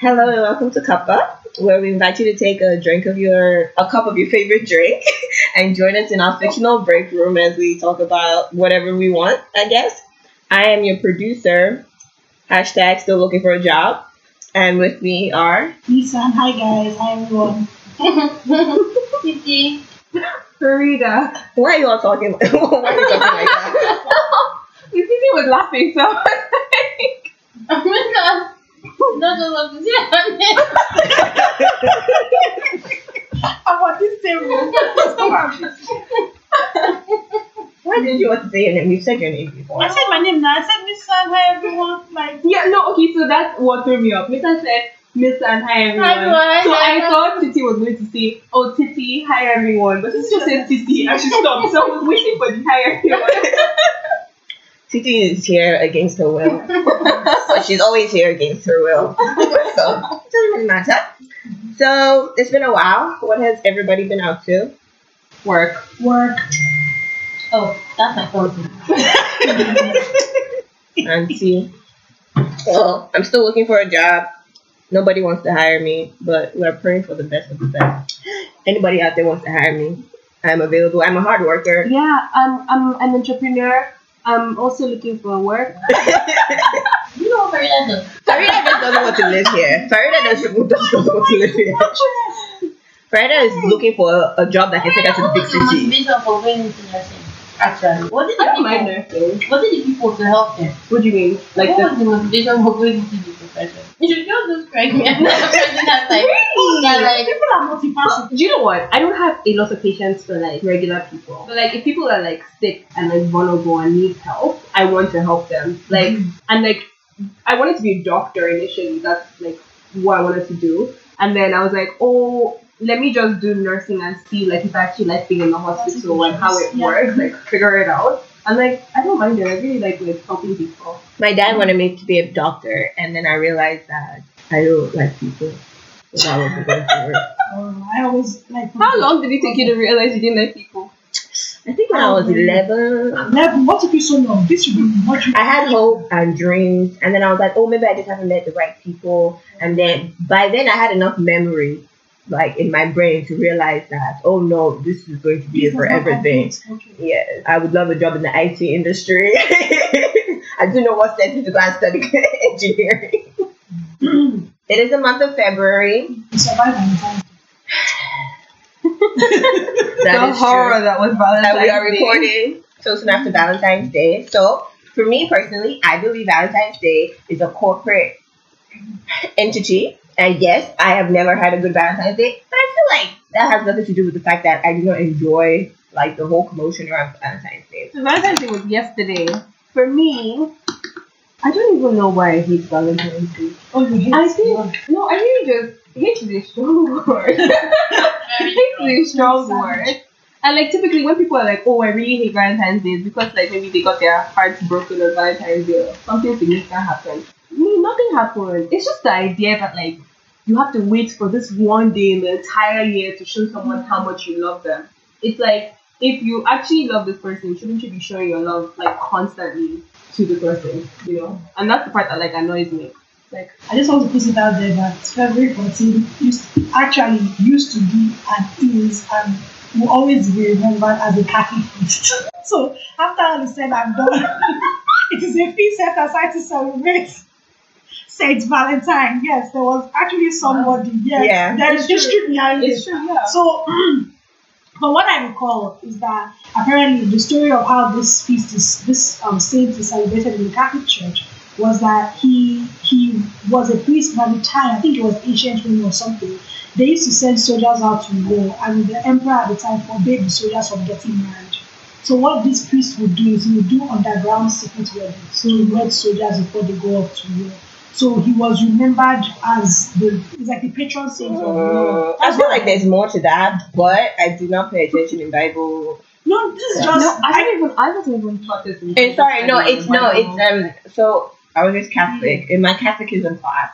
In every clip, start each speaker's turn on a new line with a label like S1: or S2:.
S1: Hello and welcome to Cuppa, where we invite you to take a drink of your a cup of your favorite drink and join us in our fictional break room as we talk about whatever we want, I guess. I am your producer, hashtag still looking for a job. And with me are
S2: Lisa, hi guys, hi everyone.
S3: Titi.
S4: Farida.
S1: why are you all talking why are you talking like that?
S4: Titi was laughing, so
S3: Oh my god. No, no, no, no, no.
S2: I'm on this table.
S1: Why did you want to say your name? You said your name before.
S2: I said my name now. I said Lisa, and hi everyone. Like,
S4: yeah, no, okay, so that's what threw me off. Mr. said, Mr. and hi everyone.
S3: everyone,
S4: so
S3: hi,
S4: I
S3: everyone.
S4: thought Titi was going to say, oh, Titi, hi everyone. But she just said Titi and she stopped. So I was waiting for the hi everyone.
S1: Titi is here against her will. but she's always here against her will. so it doesn't really matter. So it's been a while. What has everybody been up to?
S4: Work.
S2: work.
S3: Oh, that's my phone.
S1: Auntie. Well, I'm still looking for a job. Nobody wants to hire me, but we're praying for the best of the best. Anybody out there wants to hire me? I'm available. I'm a hard worker.
S4: Yeah, um, I'm an entrepreneur. I'm also looking for work.
S3: You know what Farida does?
S1: Farida just doesn't want to live here. Farida doesn't, doesn't want to live here. Farida is looking for a, a job that can take her to the big city.
S3: Motivation for going into nursing? Actually, what did the
S4: I don't
S3: people?
S4: mind nursing.
S3: What did the people to help them?
S4: What do you mean? Like
S3: what
S4: the
S3: was the motivation for going into the profession? You should just describe me as a person that's like, that like,
S2: People are multifaceted.
S4: Do you know what? I don't have a lot of patience for like regular people. But like if people are like sick and like vulnerable and need help, I want to help them. Like mm-hmm. and like I wanted to be a doctor initially. That's like what I wanted to do. And then I was like, oh, let me just do nursing and see like if I actually like being in the hospital and how it
S2: Yeah.
S4: works, like figure it out. And like I don't mind it. I really like like helping people.
S1: My dad wanted me to be a doctor, and then I realized that I don't like people. So that wasn't going to work.
S2: Oh, I always like.
S4: How long did it take you to realize you didn't like people?
S1: I think when I was um, 11,
S2: Like, what took you so long? This should be much.
S1: I had hope and dreams, and then I was like, oh, maybe I just haven't met the right people. And then by then, I had enough memory, like in my brain, to realize that, oh no, this is going to be a forever thing.
S2: Okay.
S1: Yes, I would love a job in the IT industry. I do know what sent me to go and study engineering. Mm. it is the month of February.
S2: You survived Valentine's Day.
S1: That
S4: the
S1: is
S4: horror
S1: true.
S4: that was Valentine's
S1: that we are recording so soon after Valentine's Day. So for me personally, I believe Valentine's Day is a corporate entity. And yes, I have never had a good Valentine's Day, but I feel like that has nothing to do with the fact that I do not enjoy like the whole commotion around Valentine's Day.
S4: So Valentine's Day was yesterday. For me, I don't even know why I hate Valentine's Day.
S2: Oh, you hate
S4: I
S2: it.
S4: think no, I really just hate is a strong word.
S3: very
S4: hate is a strong word. And like typically when people are like, oh, I really hate Valentine's Day, it's because like maybe they got their hearts broken on Valentine's Day or something significant happened. Nothing happened. It's just the idea that like you have to wait for this one day in the entire year to show someone how much you love them. It's like if you actually love this person, shouldn't you be showing your love like constantly to the person, you know? And that's the part that like annoys me. Like
S2: I just want to put it out there that February 14 used actually used to be and is and will always be remembered as a khaki feast. so after all is said and done, it is a feast set aside to celebrate Saint Valentine. Yes, there was actually somebody. Yes,
S1: Yeah,
S2: there is history behind it.
S4: true, yeah.
S2: So, but what I recall is that apparently the story of how this feast is, this um, saint is celebrated in the Catholic Church was that he he was a priest by the time I think it was ancient Rome or something. They used to send soldiers out to war, and the emperor at the time forbade the soldiers from getting married. So what this priest would do is he would do underground secret weddings. So he would wed soldiers before they go off to war. So he was remembered as the he's like the patron saint of war.
S1: Uh, I feel like there's more to that, but I do not pay attention in Bible.
S2: No, this is
S1: Yeah.
S2: just
S4: no, I don't even. I wasn't even taught this. In
S1: sorry, no, it's no,
S4: Bible.
S1: it's um. So I was just Catholic in my catechism class.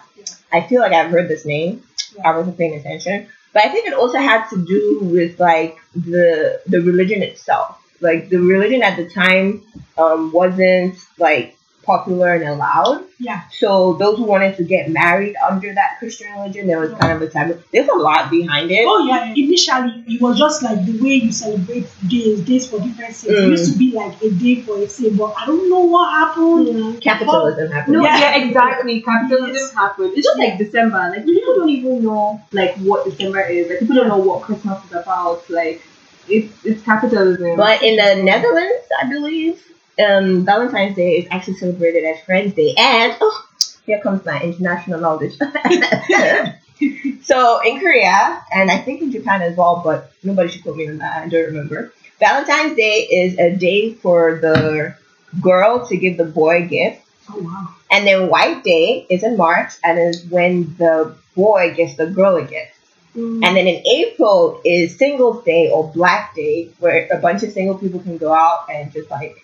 S1: I feel like I've heard this name. I wasn't paying attention, but I think it also had to do with like the the religion itself. Like the religion at the time um, wasn't like popular and allowed.
S2: Yeah.
S1: So those who wanted to get married under that Christian religion, there was kind of a taboo. There's a lot behind it.
S2: Oh yeah, initially it was just like the way you celebrate days, days for different things. It
S1: Mm.
S2: used to be like a day for a thing, but I don't know what happened.
S1: Capitalism happened.
S4: No,
S2: Yeah.
S4: yeah, exactly. Capitalism
S2: Yes.
S4: happened. It's just like December. Like people don't even know like what December is. Like people don't know what Christmas is about. Like it's it's capitalism.
S1: But in the Netherlands, I believe, um, Valentine's Day is actually celebrated as Friends Day. And oh, here comes my international knowledge. so in Korea, and I think in Japan as well, but nobody should quote me on that. I don't remember. Valentine's Day is a day for the girl to give the boy gifts.
S2: Oh wow.
S1: And then White Day is in March, and is when the boy gives the girl a gift.
S4: Mm.
S1: And then in April is Singles Day or Black Day, where a bunch of single people can go out and just like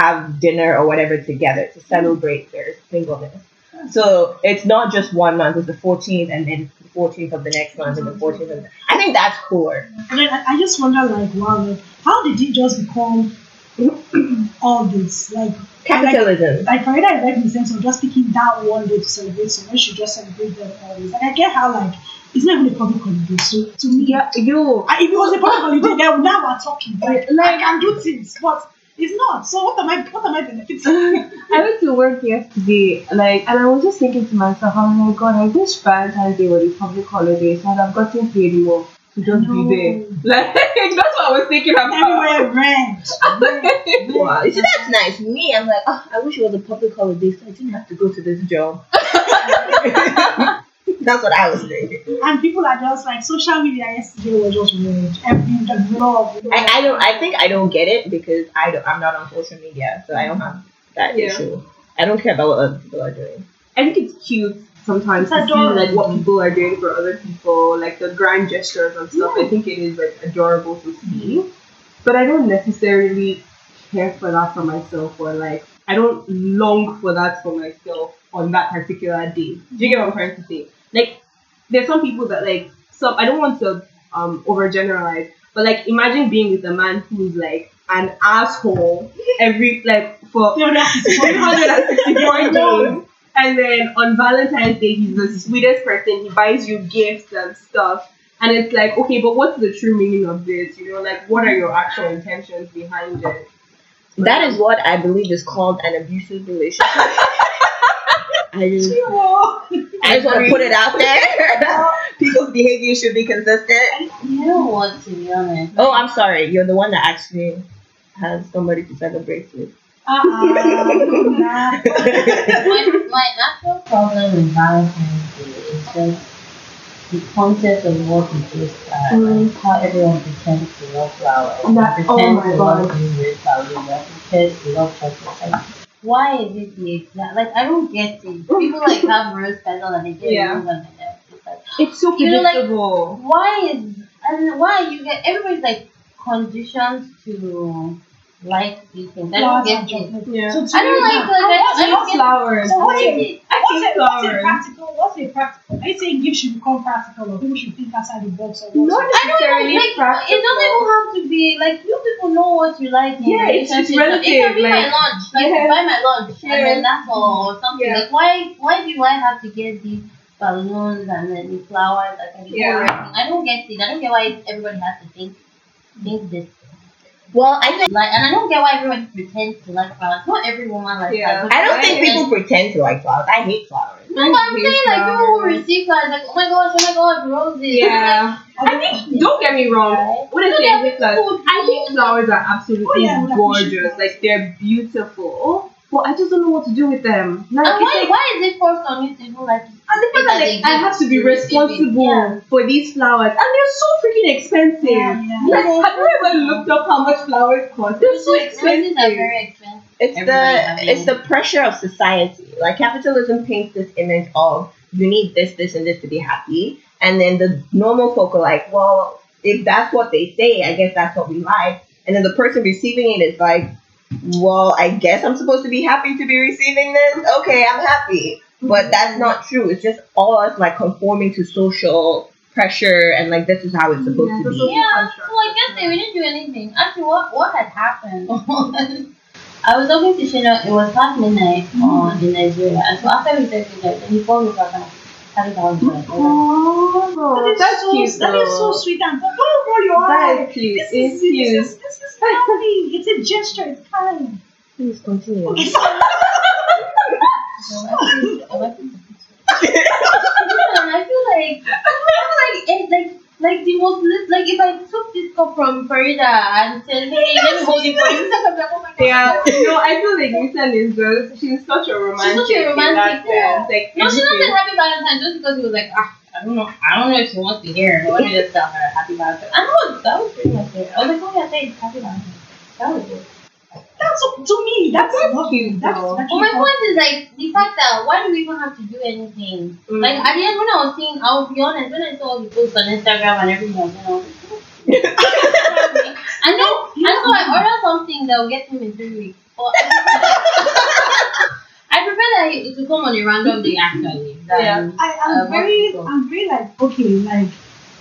S1: have dinner or whatever together to celebrate their singleness. So it's not just one month; it's the 14th, and then the 14th of the next month, and the 14th. Of the, I think that's cooler.
S2: And then I, I just wonder like wow, like how did it just become all this? Like
S1: Capitalism.
S2: like Farida is like in the sense of just picking that one day to celebrate, so when she just celebrate them always. Like I get how like it's not even a public holiday. So to me,
S4: yeah, yo,
S2: I- if it was a public holiday, then now we're talking. Like,
S4: Like-
S2: I can do things, but it's not. So what am I? What am I benefiting?
S4: I went to work yesterday, like, and I was just thinking to myself, oh my god, I wish Valentine's Day was a public holiday, so I'd have gotten paid more to just
S2: No.
S4: be there. Like, that's what I was thinking about.
S2: Everywhere rent. rent,
S1: Wow, you see, that's nice. Me, I'm like, oh, I wish it was a public holiday, so I didn't have to go to this job. that's what I was thinking.
S2: And people are just like social media yesterday was just weird. Every the love.
S1: I, I don't. I think I don't get it because I don't. I'm not on social media, so I don't have that
S4: Yeah.
S1: issue. I don't care about what other people are doing.
S4: I think it's cute sometimes to
S2: It's
S4: see like what people are doing for other people, like the grand gestures and stuff. I think it is like adorable to see, but I don't necessarily care for that for myself, or like I don't long for that for myself on that particular day. Do you get what I'm trying to say? Like, there's some people that like some. I don't want to um overgeneralize, but like imagine being with a man who's like an asshole every like for 364 days. And then on Valentine's Day, he's the sweetest person. He buys you gifts and stuff. And it's like, okay, but what's the true meaning of this? You know, like, what are your actual intentions behind it?
S1: That is what I believe is called an abusive relationship. I just, I just want to put it out there. People's behavior should be consistent.
S3: You know what, to be honest?
S1: Oh, I'm sorry. You're the one that actually has somebody to celebrate with.
S2: Uh-uh.
S3: My, my actual problem with Valentine's Day is just the concept of what it is, uh,
S4: Mm.
S3: how everyone pretends to love flowers,
S4: That-
S3: pretends
S4: oh my
S3: to
S4: God.
S3: love flowers, pretends to love chocolate. Why is it the exact? Like, I don't get it. People like have rose petals and they get
S4: Yeah.
S3: rose on their neck. It's like,
S4: It's so
S3: know, like-
S4: predictable.
S3: why is and why you get everybody's like conditioned to like these things. I don't get it.
S4: yeah.
S2: So
S3: I don't like
S2: now-
S3: like I, I don't get
S4: flowers.
S2: So what's
S3: Like,
S2: it?
S3: I
S2: What's
S3: think
S2: a, what's a
S4: flowers.
S2: practical? What's a practical? Are you saying gifts should become practical, or people should think outside the box? Or
S4: Not
S2: what's
S3: I don't
S4: necessarily
S3: know, like,
S4: practical.
S3: it doesn't even have to be like you people know what you like.
S4: Yeah, it's- it's
S3: relationship. It can be
S4: relative,
S3: my lunch, like
S4: Yeah.
S3: buy my lunch,
S4: Yeah.
S3: and then that's all, or something.
S4: Yeah.
S3: Like why, why do I have to get these balloons and then the flowers that can be
S4: Yeah.
S3: yeah. I don't get it. I don't get why everybody has to think think this.
S1: Well, I think
S3: Like, and I don't get why everyone pretends to like flowers. Not every woman likes
S4: Yeah.
S3: flowers.
S1: I don't think
S3: And-
S1: people pretend to like flowers. I hate flowers.
S3: No, but I'm
S4: hate
S3: saying like people who receive flowers, like oh my gosh, oh my gosh, roses.
S4: Yeah. I think, don't get me wrong.
S3: Right?
S4: When I
S3: No,
S4: say
S3: yeah,
S4: I hate flowers, I think flowers are absolutely
S2: Oh, yeah, I would appreciate
S4: gorgeous. Like they're beautiful. But I just don't know what to do with them. Like,
S3: And why,
S4: like-
S3: why is it forced on you to even like?
S4: And the fact that like, I have to be responsible
S3: Yeah.
S4: for these flowers, and they're so freaking expensive.
S2: Yeah, yeah.
S4: Like, have you ever looked up how much flowers cost? They're so
S3: Roses are
S4: expensive.
S3: very expensive.
S1: It's
S3: Everybody
S1: the it's the pressure of society. Like capitalism paints this image of you need this, this, and this to be happy, and then the normal folk are like, well, if that's what they say, I guess that's what we like. And then the person receiving it is like, well, I guess I'm supposed to be happy to be receiving this. Okay, I'm happy, but that's not true. It's just all us like conforming to social pressure, and like this is how it's supposed
S4: Yeah,
S1: to be.
S3: Yeah, so I guess they we didn't do anything. Actually, what what had happened? was I was talking to Shina, it was past midnight uh, in Nigeria. And so after we said goodnight, then he called me back and happy Valentine's. I was
S4: Oh,
S2: That is
S4: that's
S2: so,
S4: cute.
S2: That is so sweet. And don't roll your
S4: That
S2: eyes.
S4: is.
S2: This is,
S4: cute.
S2: this is, this. It's a gesture. It's kind.
S4: Please continue.
S2: Okay, so
S3: I like it. And I feel like, I feel like, it's like, like the most, lit- like if I took this cup from Farida and said, hey, let me hold it for you, it's like, I'm like, oh my god.
S4: Yeah, no, I feel like Nissan is good. She's such a romantic.
S3: She's such a
S4: in that
S3: romantic, yeah.
S4: sense. Like,
S3: No, she not
S4: everything.
S3: said happy Valentine's just because he was like, ah, I don't know, I don't know if she wants to hear. But let me just tell her happy Valentine's. I know that was pretty much it. I was like, oh yeah, thanks, happy Valentine's. That was it.
S2: that's to me. That's,
S4: That's
S2: lovely.
S4: cute,
S2: That's
S4: though.
S2: actually
S3: But my
S2: lovely.
S3: point is like the fact that why do we even have to do anything?
S4: Mm.
S3: Like at the end when I was seeing, I'll be honest, when I saw all the posts on Instagram and everything, I was like, oh. I know, I know. I ordered something that will get him in three weeks. But I prefer, I prefer that it will come on a random day actually.
S4: Yeah.
S2: I, I'm
S3: Uh,
S2: very,
S3: what's
S2: I'm very like, okay, like,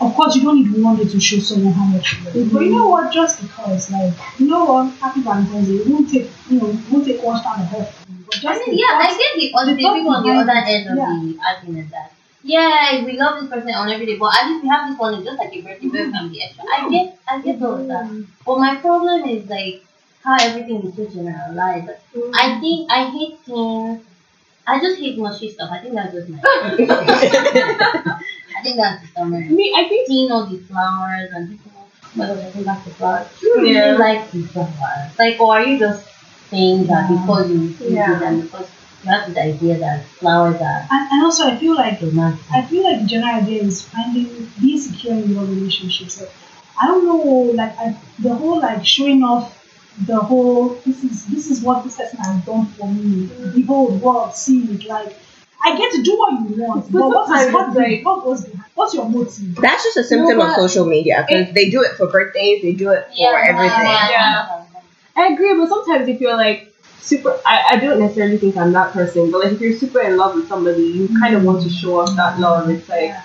S2: of course, you don't even want day to show someone how much you love. But you know what? Just because, like, you know what? Happy Valentine's Day. It won't take, you know, it won't take one stand of hurt. But
S3: I
S2: just
S3: mean, yeah, I
S2: thought-
S3: get the positive
S2: thought
S3: people on the other end of
S2: yeah.
S3: the argument that yeah, we love this person on every day, but at least we have this one. It's just like a birthday, where it can be extra. I get, I get all of that. But my problem is like how everything is so generalized. Mm-hmm. I think I hate things. I just hate mushy stuff. I think that's just my. I think that's the summary.
S4: Me, I think.
S3: Seeing all these flowers and people. Oh gosh, I think that's the flowers. You
S4: Yeah.
S3: really like these flowers. Like, or are you just saying that because you you
S4: Yeah.
S3: them because you have this idea that flowers are
S2: And, and also, I feel like
S3: romantic?
S2: I feel like the general idea is finding being secure in your relationships. Like, I don't know, like I, the whole like showing off the whole this is this is what this person has done for me. Behold, world, see it. Like I get to do what you want, but what is
S4: sometimes
S2: what,
S4: it's like-
S2: what was behind? What's your motive?
S1: That's just a symptom
S3: No,
S1: of social media because they do it for birthdays, they do it for everything.
S4: Yeah. I agree, but sometimes if you're like super, I, I don't necessarily think I'm that person, but like if you're super in love with somebody, you kind of want to show off that love. It's like,
S3: Yeah.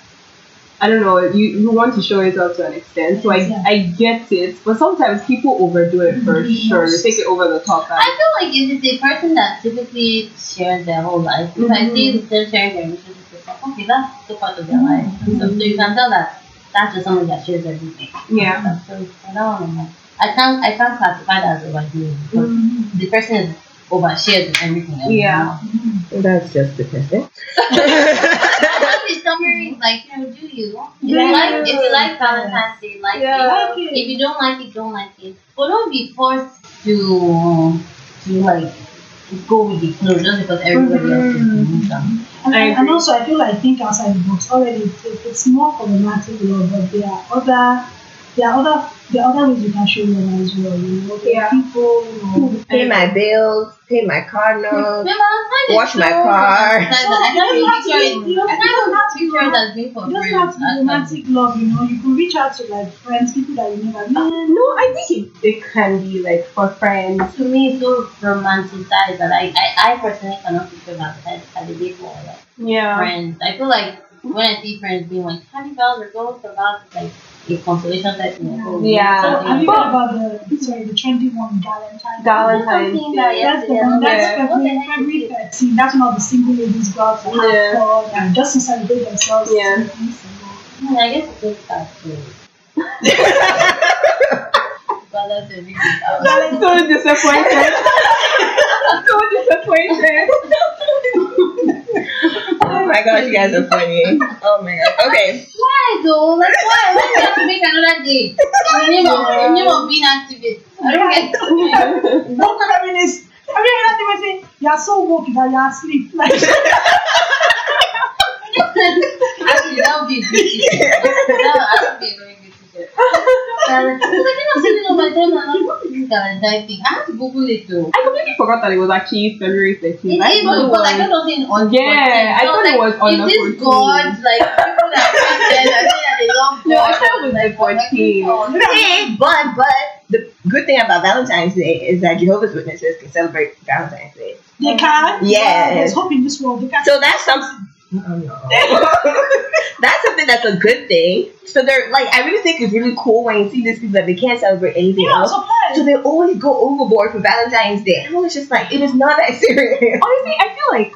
S4: I don't know, you, you want to show it off to an extent. So I,
S2: Yeah.
S4: I get it, but sometimes people overdo it for
S2: Mhm.
S4: sure. They take it over the top.
S3: I feel like if it's a person that typically shares their whole life, if I see them sharing their relationship with someone, okay, that's still part of their life. So, so you can tell that that's just someone that shares everything.
S4: yeah.
S3: That's so for that one, I'm I can't I can't classify that as overdoing because
S2: Mm-hmm.
S3: the person is overshared with everything else.
S4: Yeah.
S1: That's just depressing.
S3: That's the summary mm-hmm. like, you know, do you? If you like if you like Valentine's Day, like
S4: Yeah.
S3: it. If you don't like it, don't like it. But don't be forced to to like go with the flow just because everybody else is mm-hmm. doing something.
S2: And,
S4: I
S2: and, also, I feel like think outside the box. Already, it, it's more problematic love, but there are other, there are other, there are other ways you can show love as well. You know, there are
S4: Yeah.
S2: people, you know,
S1: pay my bills, pay my car notes.
S3: Remember, Valentine's is
S1: Wash my car.
S3: romantic.
S2: So,
S3: I
S2: you don't have to be- you don't-
S3: I
S2: you don't
S3: can't
S2: have to be
S3: picture it as being for
S2: It doesn't have to romantic love, you know. You can reach out to like friends, people that you never uh, met.
S4: No, I think it, it can be like for friends.
S3: to me it's so romanticized that I, I, I personally cannot picture Valentine's as a day for like
S4: Yeah.
S3: friends. I feel like when I see friends being like happy Valentine's or going for Valentine's, like a consolation type thing. Oh,
S4: Yeah.
S2: So,
S3: something
S2: have you
S3: like
S2: heard about the sorry the trendy one, Valentine?
S4: Valentine's
S3: Something
S4: Day.
S3: that
S2: That's the
S3: yesterday,
S2: one. That's
S3: like, what the
S2: February, February 13. That's when all the single ladies go out to have
S4: Yeah.
S2: fun and just to celebrate themselves.
S4: Yeah.
S2: to be single.
S3: Hmm, I guess it takes that too. But that's a big deal.
S4: I'm so disappointed. so disappointed.
S1: Oh my gosh, you guys are funny. Oh my god. Okay.
S3: Why though? Like why? Why do we have to make another day? In the name of in the name of being activist. I don't get it.
S2: Woke feminists. Have you heard them say you are so woke that you are asleep? Like
S3: Actually, that would be a good t-shirt. That would actually be a very good t-shirt. Uh, because I cannot sitting on my time and I'm like, what is this Valentine thing? I have to Google it though.
S4: I completely forgot that it was actually February 13th.
S3: It
S4: I
S3: is
S4: thought it
S3: because I
S4: was-
S3: kept on saying on
S4: Yeah, I thought it was on
S3: is
S4: the
S3: this
S4: 14th.
S3: God, like people that are saying that they love God.
S4: No, I thought it was
S3: like,
S4: the 14th.
S1: Hey, but but the good thing about Valentine's Day is that Jehovah's Witnesses can celebrate Valentine's Day.
S2: they can.
S1: Yes.
S2: There's hope in this world.
S1: So that's something. that's something that's a good thing So they're like, I really think it's really cool when you see these people that they can't celebrate anything
S2: Yeah,
S1: else.
S2: surprised.
S1: So they always go overboard for Valentine's Day. And I was just like, it is not that serious.
S4: Honestly, I feel like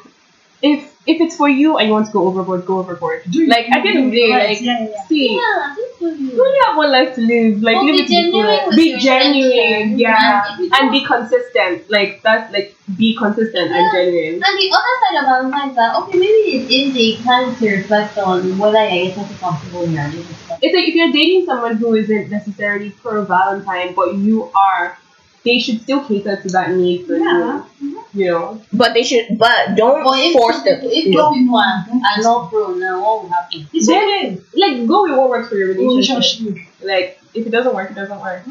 S4: if if it's for you and you want to go overboard, go overboard.
S2: Do
S4: Like at the end of the day,
S2: Right,
S4: like
S2: yeah, yeah, yeah.
S4: see,
S3: Yeah,
S4: you
S3: you.
S4: only have one life to live. Like
S3: Well,
S4: live
S3: be
S4: it to
S3: genuine
S4: Be
S3: your
S4: genuine,
S3: intentions.
S4: yeah,
S3: And
S4: and be consistent. Like that's like be consistent and genuine.
S3: And the other side of Valentine's is that okay, maybe it is a time to reflect on whether you're getting comfortable in your relationship.
S4: It's like if you're dating someone who isn't necessarily pro Valentine, but you are, they should still cater to that need for
S2: Yeah.
S4: you. Mm-hmm. You know,
S1: But they should, but don't
S3: But if
S1: force them.
S3: people, if
S1: Yeah.
S3: two people are, are not pro now, what will happen?
S2: It's
S4: Then-
S2: okay.
S4: like go with what works for your relationship.
S2: Relationship.
S4: Like if it doesn't work, it doesn't work.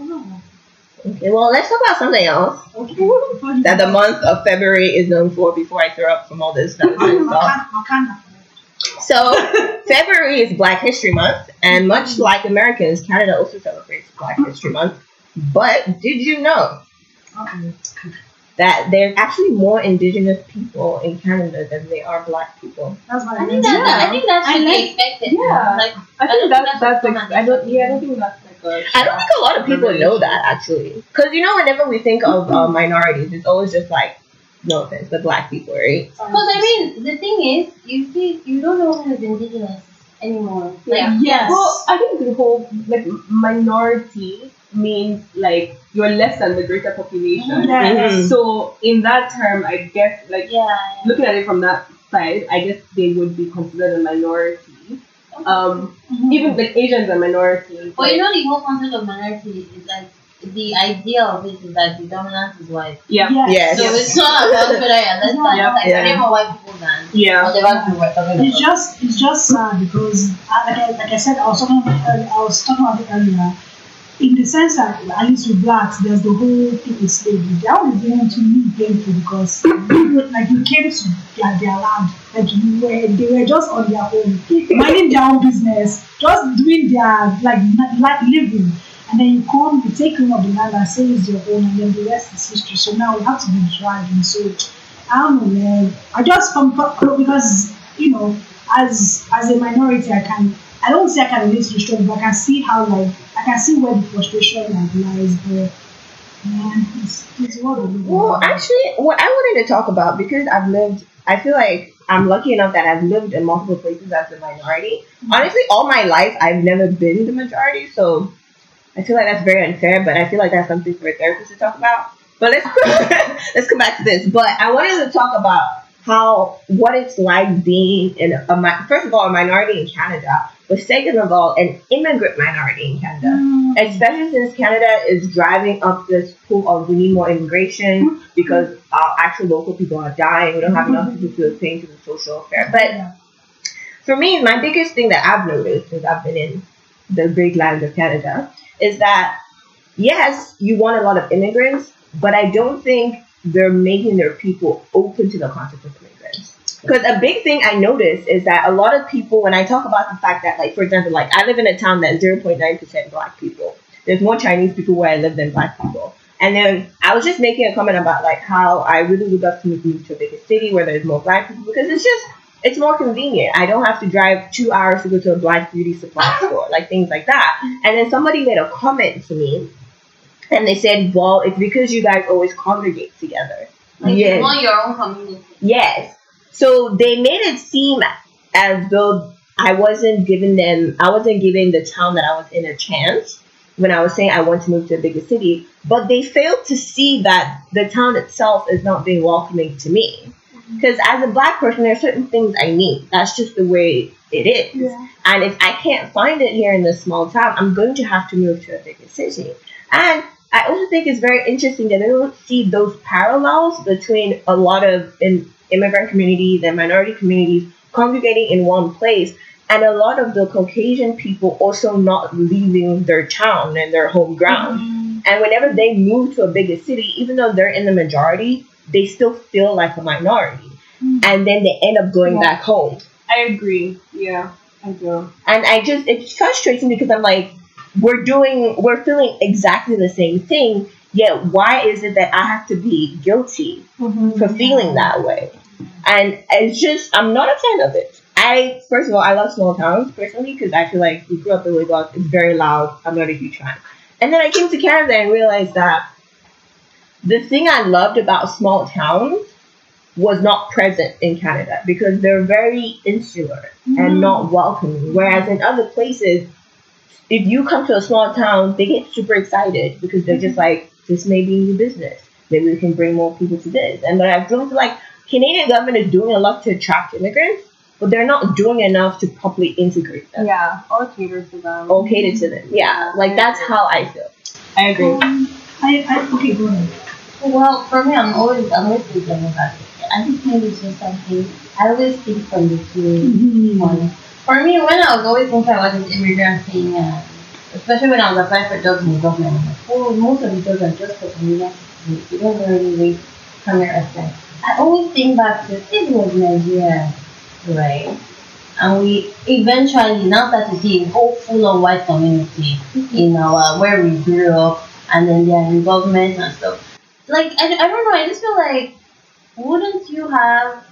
S1: Okay, well, let's talk about something else
S2: Okay.
S1: That the month of February is known for before I throw up from all this stuff.
S2: Wakanda- Wakanda.
S1: So, February is Black History Month, and much like Americans, Canada also celebrates Black History Month. But did you know
S2: Okay.
S1: that there's actually more Indigenous people in Canada than there are Black people?
S2: That's what
S3: I think that,
S4: Yeah.
S3: I think that
S2: I
S3: should
S2: like-
S3: be expected.
S4: Yeah.
S3: Like
S4: I
S3: I
S4: think
S3: don't
S4: that's
S3: think
S4: that's
S3: that's
S4: like. I don't yeah I don't think that's like a
S1: I don't think a lot of people know that actually, because you know, whenever we think of uh, minorities, it's always just like, no offense, but Black people, right?
S3: Because I mean, the thing is, you see, you don't know who is indigenous anymore. Like,
S4: Yeah.
S2: Yes.
S4: Well, I think the whole like minority means like you're less than the greater population.
S2: Yes.
S1: Mhm.
S4: So in that term, I guess like
S3: yeah. yeah.
S4: looking at it from that side, I guess they would be considered a minority. Um, even like Asians are minorities.
S3: But you know, the whole concept of minority is like the idea of it is that the dominant is white.
S4: yeah,
S1: Yes.
S3: So it's not about whether you're less than,
S2: Yeah.
S3: like,
S1: Yeah.
S3: yeah. more white people than
S4: yeah,
S3: whatever people we're talking
S2: It's just it's just sad because uh, like I, like I said I was talking about it earlier, I was talking about it earlier. In the sense that at least with blacks, there's the whole thing with slavery. That was even to me painful because like you came to their, their land, like you were they were just on their own, minding their own business, just doing their like like living. And then you come, you take of the land and say it's your own, and then the rest is history. So now we have to be driving. So I don't know, man. I just come because you know, as as a minority, I can I don't say I can relate to the struggle, but I can see how like I can see where the frustration like lies. But man, it's it's what
S1: Well, actually, what I wanted to talk about because I've lived, I feel like I'm lucky enough that I've lived in multiple places as a minority. Mm-hmm. Honestly, all my life I've never been the majority, so I feel like that's very unfair. But I feel like that's something for a therapist to talk about. But let's let's come back to this. But I wanted to talk about how what it's like being in a mi- first of all a minority in Canada, but second of all an immigrant minority in Canada
S2: Mm.
S1: especially since Canada is driving up this pool of we need more immigration because our actual local people are dying. We don't have enough people to pay to the social affair. But
S2: Yeah.
S1: for me, my biggest thing that I've noticed since I've been in the great land of Canada is that yes, you want a lot of immigrants, but I don't think they're making their people open to the concept of immigrants. Because a big thing I notice is that a lot of people, when I talk about the fact that, like, for example, like I live in a town that's 0.9% black people. There's more Chinese people where I live than black people. And then I was just making a comment about like how I really would love to move to a bigger city where there's more black people because it's just it's more convenient. I don't have to drive two hours to go to a black beauty supply store, like things like that. And then somebody made a comment to me and they said, Well, it's because you guys always congregate together.
S3: Like,
S1: Yes.
S3: you want your own community.
S1: Yes. So they made it seem as though I wasn't giving them, I wasn't giving the town that I was in a chance when I was saying I want to move to a bigger city. But they failed to see that the town itself is not being welcoming to me. Mm-hmm. Because as a black person, there are certain things I need. That's just the way it is.
S2: Yeah.
S1: And if I can't find it here in this small town, I'm going to have to move to a bigger city. And I also think it's very interesting that I don't see those parallels between a lot of in immigrant communities and minority communities congregating in one place, and a lot of the Caucasian people also not leaving their town and their home ground. And whenever they move to a bigger city, even though they're in the majority, they still feel like a minority.
S2: Mm.
S1: And then they end up going
S4: Yeah.
S1: back home.
S4: I agree. Yeah, I do.
S1: And I just, it's frustrating because I'm like, we're doing, we're feeling exactly the same thing, yet why is it that I have to be guilty mm-hmm. for feeling that way? And it's just, I'm not a fan of it. I first of all, I love small towns personally because I feel like we grew up in Lagos. It's very loud. I'm not a huge fan. And then I came to Canada and realized that the thing I loved about small towns was not present in Canada because they're very insular and mm-hmm. not welcoming. Whereas in other places, if you come to a small town, they get super excited because they're just mm-hmm. like, this may be a new business. Maybe we can bring more people to this. And then I've grown to like, Canadian government is doing a lot to attract immigrants, but they're not doing enough to properly integrate them
S4: Yeah, or cater to them.
S1: or cater to them. Yeah, like that's how I feel.
S4: I agree.
S2: Um, I, I, okay, go ahead.
S3: Well, for me, I'm always, I'm always thinking about it. I think maybe it's just something, I always think from the two points. For me, when I was always thinking about this immigrant thing, uh, especially when I was applying for jobs in the government, oh, most of the jobs are just for Canadians. You don't really rate career aspect. I always think back to it was Nigeria, right? And we eventually now start to see a whole full of white community mm-hmm. in our uh, where we grew up, and then they're in government and stuff. Like I, I don't know. I just feel like wouldn't you have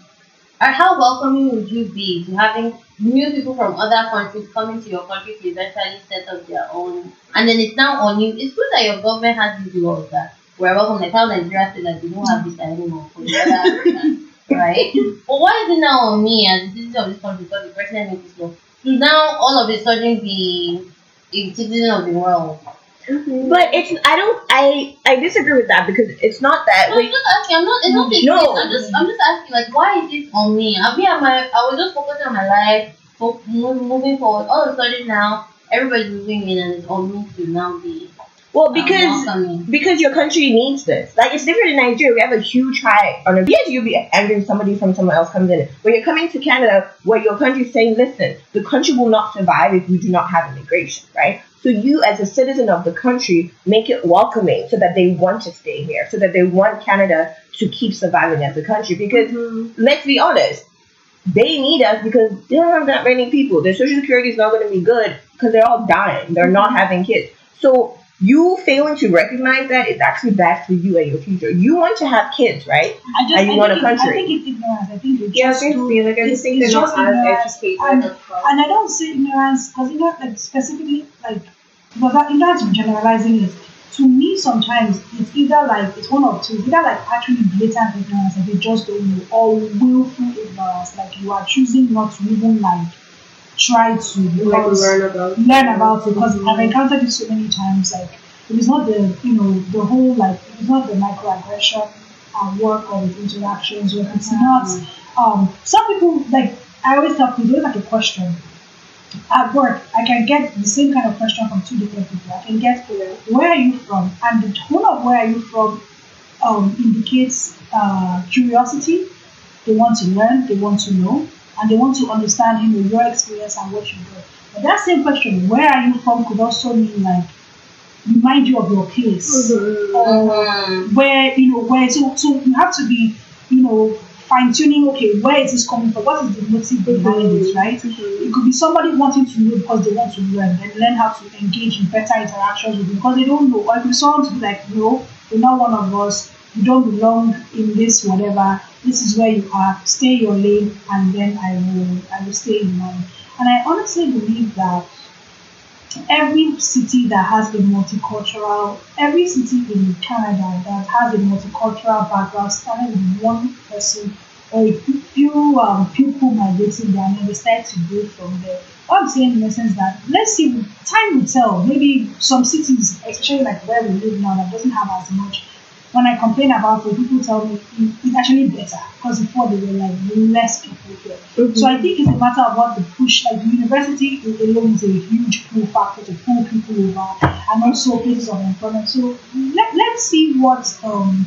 S3: or how welcoming would you be to having new people from other countries coming to your country to eventually set up their own and then it's now on you. It's good that your government has these laws that we're welcome like how Nigeria said that they don't have this anymore other right? But why is it now on me as the citizen of this country because the president made this law to now all of a sudden be a citizen of the world?
S1: But it's I don't I I disagree with that because it's not that
S3: No, I'm
S1: like
S3: just asking. I'm not. It's not the
S1: No.
S3: I'm just. I'm just asking. Like, why is it on me? I mean, I'm. I was just focusing on my life, fo- moving forward. All of a sudden now, everybody's moving in, and it's on me to now be.
S1: well
S3: um,
S1: because
S3: welcoming.
S1: because your country needs this. Like it's different in Nigeria. We have a huge high on a yes, you'll be angry if somebody from somewhere else comes in. When you're coming to Canada, where your country is saying, listen, the country will not survive if you do not have immigration, right? So you, as a citizen of the country, make it welcoming so that they want to stay here, so that they want Canada to keep surviving as a country. Because mm-hmm. let's be honest, they need us because they don't have that many people. Their social security is not going to be good because they're all dying. They're not mm-hmm. having kids. So you failing to recognize that is actually bad for you and your future. You want to have kids, right?
S2: I just,
S1: And you
S2: I
S1: want
S2: think
S1: a
S2: it- I think it's ignorance. I think it's
S4: Yeah, I
S2: just
S4: think
S2: too-
S4: Like I
S2: it's-
S4: just think
S2: it's
S4: they're not
S2: just
S4: as
S2: ignorance.
S4: educated.
S2: And-
S4: as well.
S2: And I don't say ignorance because ignorance, like specifically, like because that ignorance of generalizing it. To me, sometimes it's either like it's one of two. It's either like actually blatant ignorance, like they just don't know, or willful ignorance, like you are choosing not to even like try to
S4: like learn about
S2: learn about it because I've encountered it so many times. Like it is not the you know the whole like it is not the microaggression at work or with interactions or it's not um some people like I always tell people like a question at work I can get the same kind of question from two different people. I can get where are you from and the tone of where are you from um, indicates uh, curiosity. They want to learn, they want to know, and they want to understand you know your experience and what you do. But that same question, where are you from, could also mean like remind you of your place or
S3: Mhm. Um, mm-hmm.
S2: where you know where so so you have to be you know fine tuning okay where is this coming from? What is the motive behind it mm-hmm. right? Mm-hmm. It could be somebody wanting to know because they want to learn and learn how to engage in better interactions with you because they don't know. Or it could be someone to be like no you're not one of us you don't belong in this whatever this is where you are stay your lane and then i will i will stay in mine and i honestly believe that every city that has a multicultural, every city in Canada that has a multicultural background started with one person or a few um, people migrating there and they start to grow from there. What I'm saying in essence that let's see, time will tell. Maybe some cities, especially like where we live now, that doesn't have as much. When I complain about it, people tell me "Mm, it's actually better because before there were like less people here. So I think it's a matter of what the push, like the university alone is a huge pull factor to pull people over and also places of employment. So let, let's see what um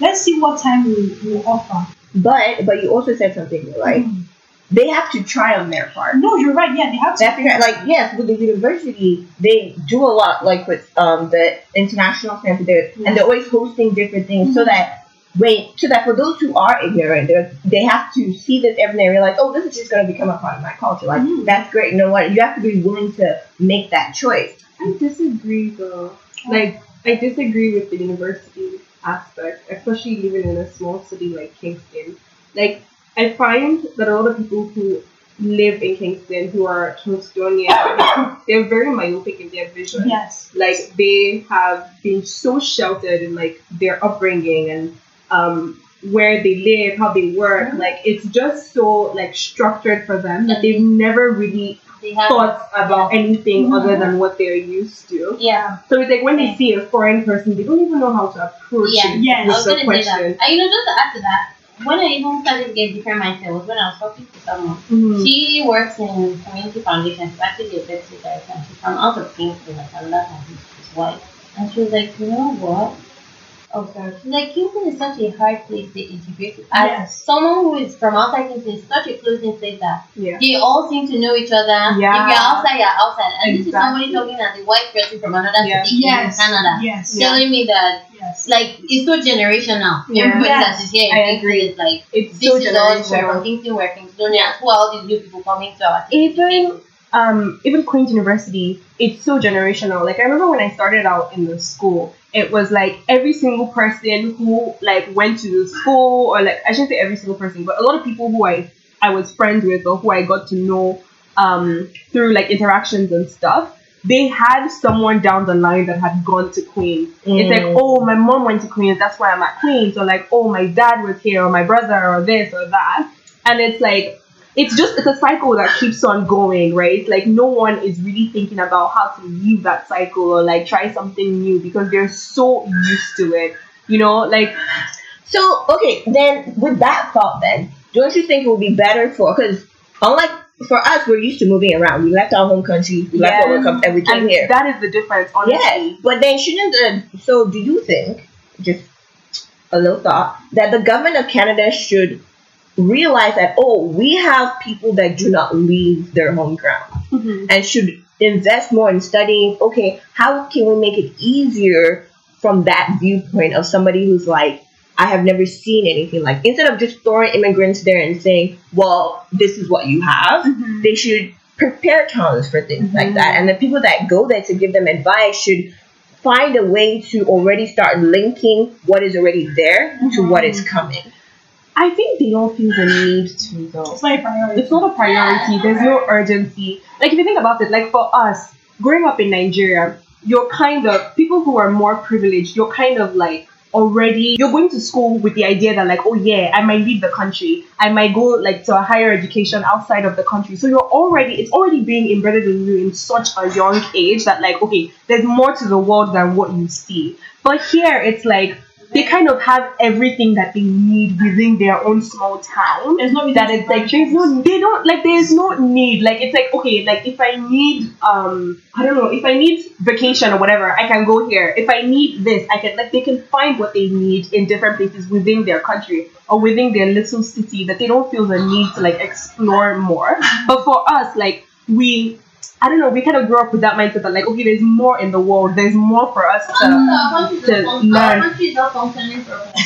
S2: let's see what time we will offer.
S1: But but you also said something right.
S2: Mm.
S1: They have to try on their part.
S2: No, you're right. Yeah, they have to.
S1: They have to try, like yes, with the university, they do a lot like with um the international center, there, and they're always hosting different things so that wait so that for those who are ignorant, they they have to see this every day and realize, oh, this is just going to become a part of my culture. Like
S2: Mhm.
S1: that's great. You know what? You have to be willing to make that choice.
S4: I disagree though. Like I disagree with the university aspect, especially living in a small city like Kingston. Like I find that a lot of people who live in Kingston who are Kingstonian, they're very myopic in their vision.
S2: Yes.
S4: Like they have been so sheltered in like their upbringing and um where they live, how they work. Like it's just so like structured for them that they've never really thought about anything
S2: Mhm.
S4: other than what they're used to.
S3: yeah.
S4: So it's like when they see a foreign person, they don't even know how to approach
S3: Yeah.
S4: it
S2: Yes.
S3: I was gonna say that. And you know, just to add to that, when I even started to get different mindset was when I was talking to someone.
S4: Mhm.
S3: She works in community foundation. She's actually a deputy director. and She's from out of Kingston, like another country. She's white. And she was like, you know what? She's like, Kingston is such a hard place to integrate. As
S2: Yes.
S3: someone who is from outside Kingston, it's such a close-in place that
S4: Yeah.
S3: they all seem to know each other.
S4: Yeah.
S3: If you're outside, you're outside. And this is somebody
S4: Exactly.
S3: talking as a white person from another
S4: Yeah.
S3: city
S2: Yes.
S3: in Canada.
S2: Yes.
S4: Yeah.
S3: Telling me that
S2: Yes.
S3: like it's so generational.
S4: Yeah.
S3: Everybody
S2: Yes.
S3: that is here
S4: I agree.
S3: is like
S4: It's
S3: this
S4: so
S3: is us we're from. Kingston, we're Kingstonians. Who are all these new people coming to our city?
S4: Even um even Queen's University, it's so generational. Like I remember when I started out in the school, it was like every single person who like went to the school or like I shouldn't say every single person, but a lot of people who I I was friends with or who I got to know um through like interactions and stuff. They had someone down the line that had gone to Queen's. It's like,
S1: Mm.
S4: oh, my mom went to Queen's, that's why I'm at Queen's. Or like, oh, my dad was here, or my brother, or this or that. And it's like, it's just it's a cycle that keeps on going, right? Like no one is really thinking about how to leave that cycle or like try something new because they're so used to it. You know, like
S1: So okay, then with that thought, then don't you think it would be better for because unlike for us, we're used to moving around. We left our home country, we left where we come, and we came
S4: and
S1: here.
S4: that is the difference, honestly.
S1: Yes, but then shouldn't the so do you think just a little thought that the government of Canada should realize that oh we have people that do not leave their home ground
S4: Mhm.
S1: and should invest more in studying okay how can we make it easier from that viewpoint of somebody who's like I have never seen anything like instead of just throwing immigrants there and saying well this is what you have
S4: Mhm.
S1: they should prepare towns for things like that. And the people that go there to give them advice should find a way to already start linking what is already there to what is coming.
S4: I think they don't feel the need to though.
S2: It's not a priority.
S4: It's not a priority. There's no urgency. Like if you think about it, like for us, growing up in Nigeria, you're kind of people who are more privileged. You're kind of like already you're going to school with the idea that like oh yeah I might leave the country I might go like to a higher education outside of the country so you're already it's already being embedded in you in such a young age that like okay there's more to the world than what you see but here it's like they kind of have everything that they need within their own small town.
S2: There's no
S4: that it's like there's no they don't like there's no need. Like it's like okay like if I need um I don't know if I need vacation or whatever I can go here. If I need this I can like they can find what they need in different places within their country or within their little city that they don't feel the need to like explore more. But for us like we I don't know we kind of grew up with that mindset that like okay there's more in the world there's more for us to
S3: Our country is
S4: to learn.
S3: Our country is not functioning properly.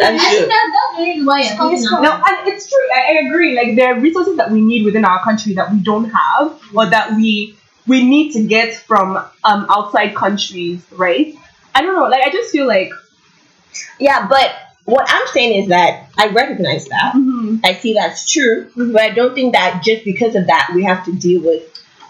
S1: That's true.
S3: that's the reason why
S2: It's.
S4: No, and it's true. I, I agree. Like there are resources that we need within our country that we don't have, or that we we need to get from um outside countries, right? I don't know. Like I just feel like
S1: Yeah, but what I'm saying is that I recognize that. I see that's true, but I don't think that just because of that we have to deal with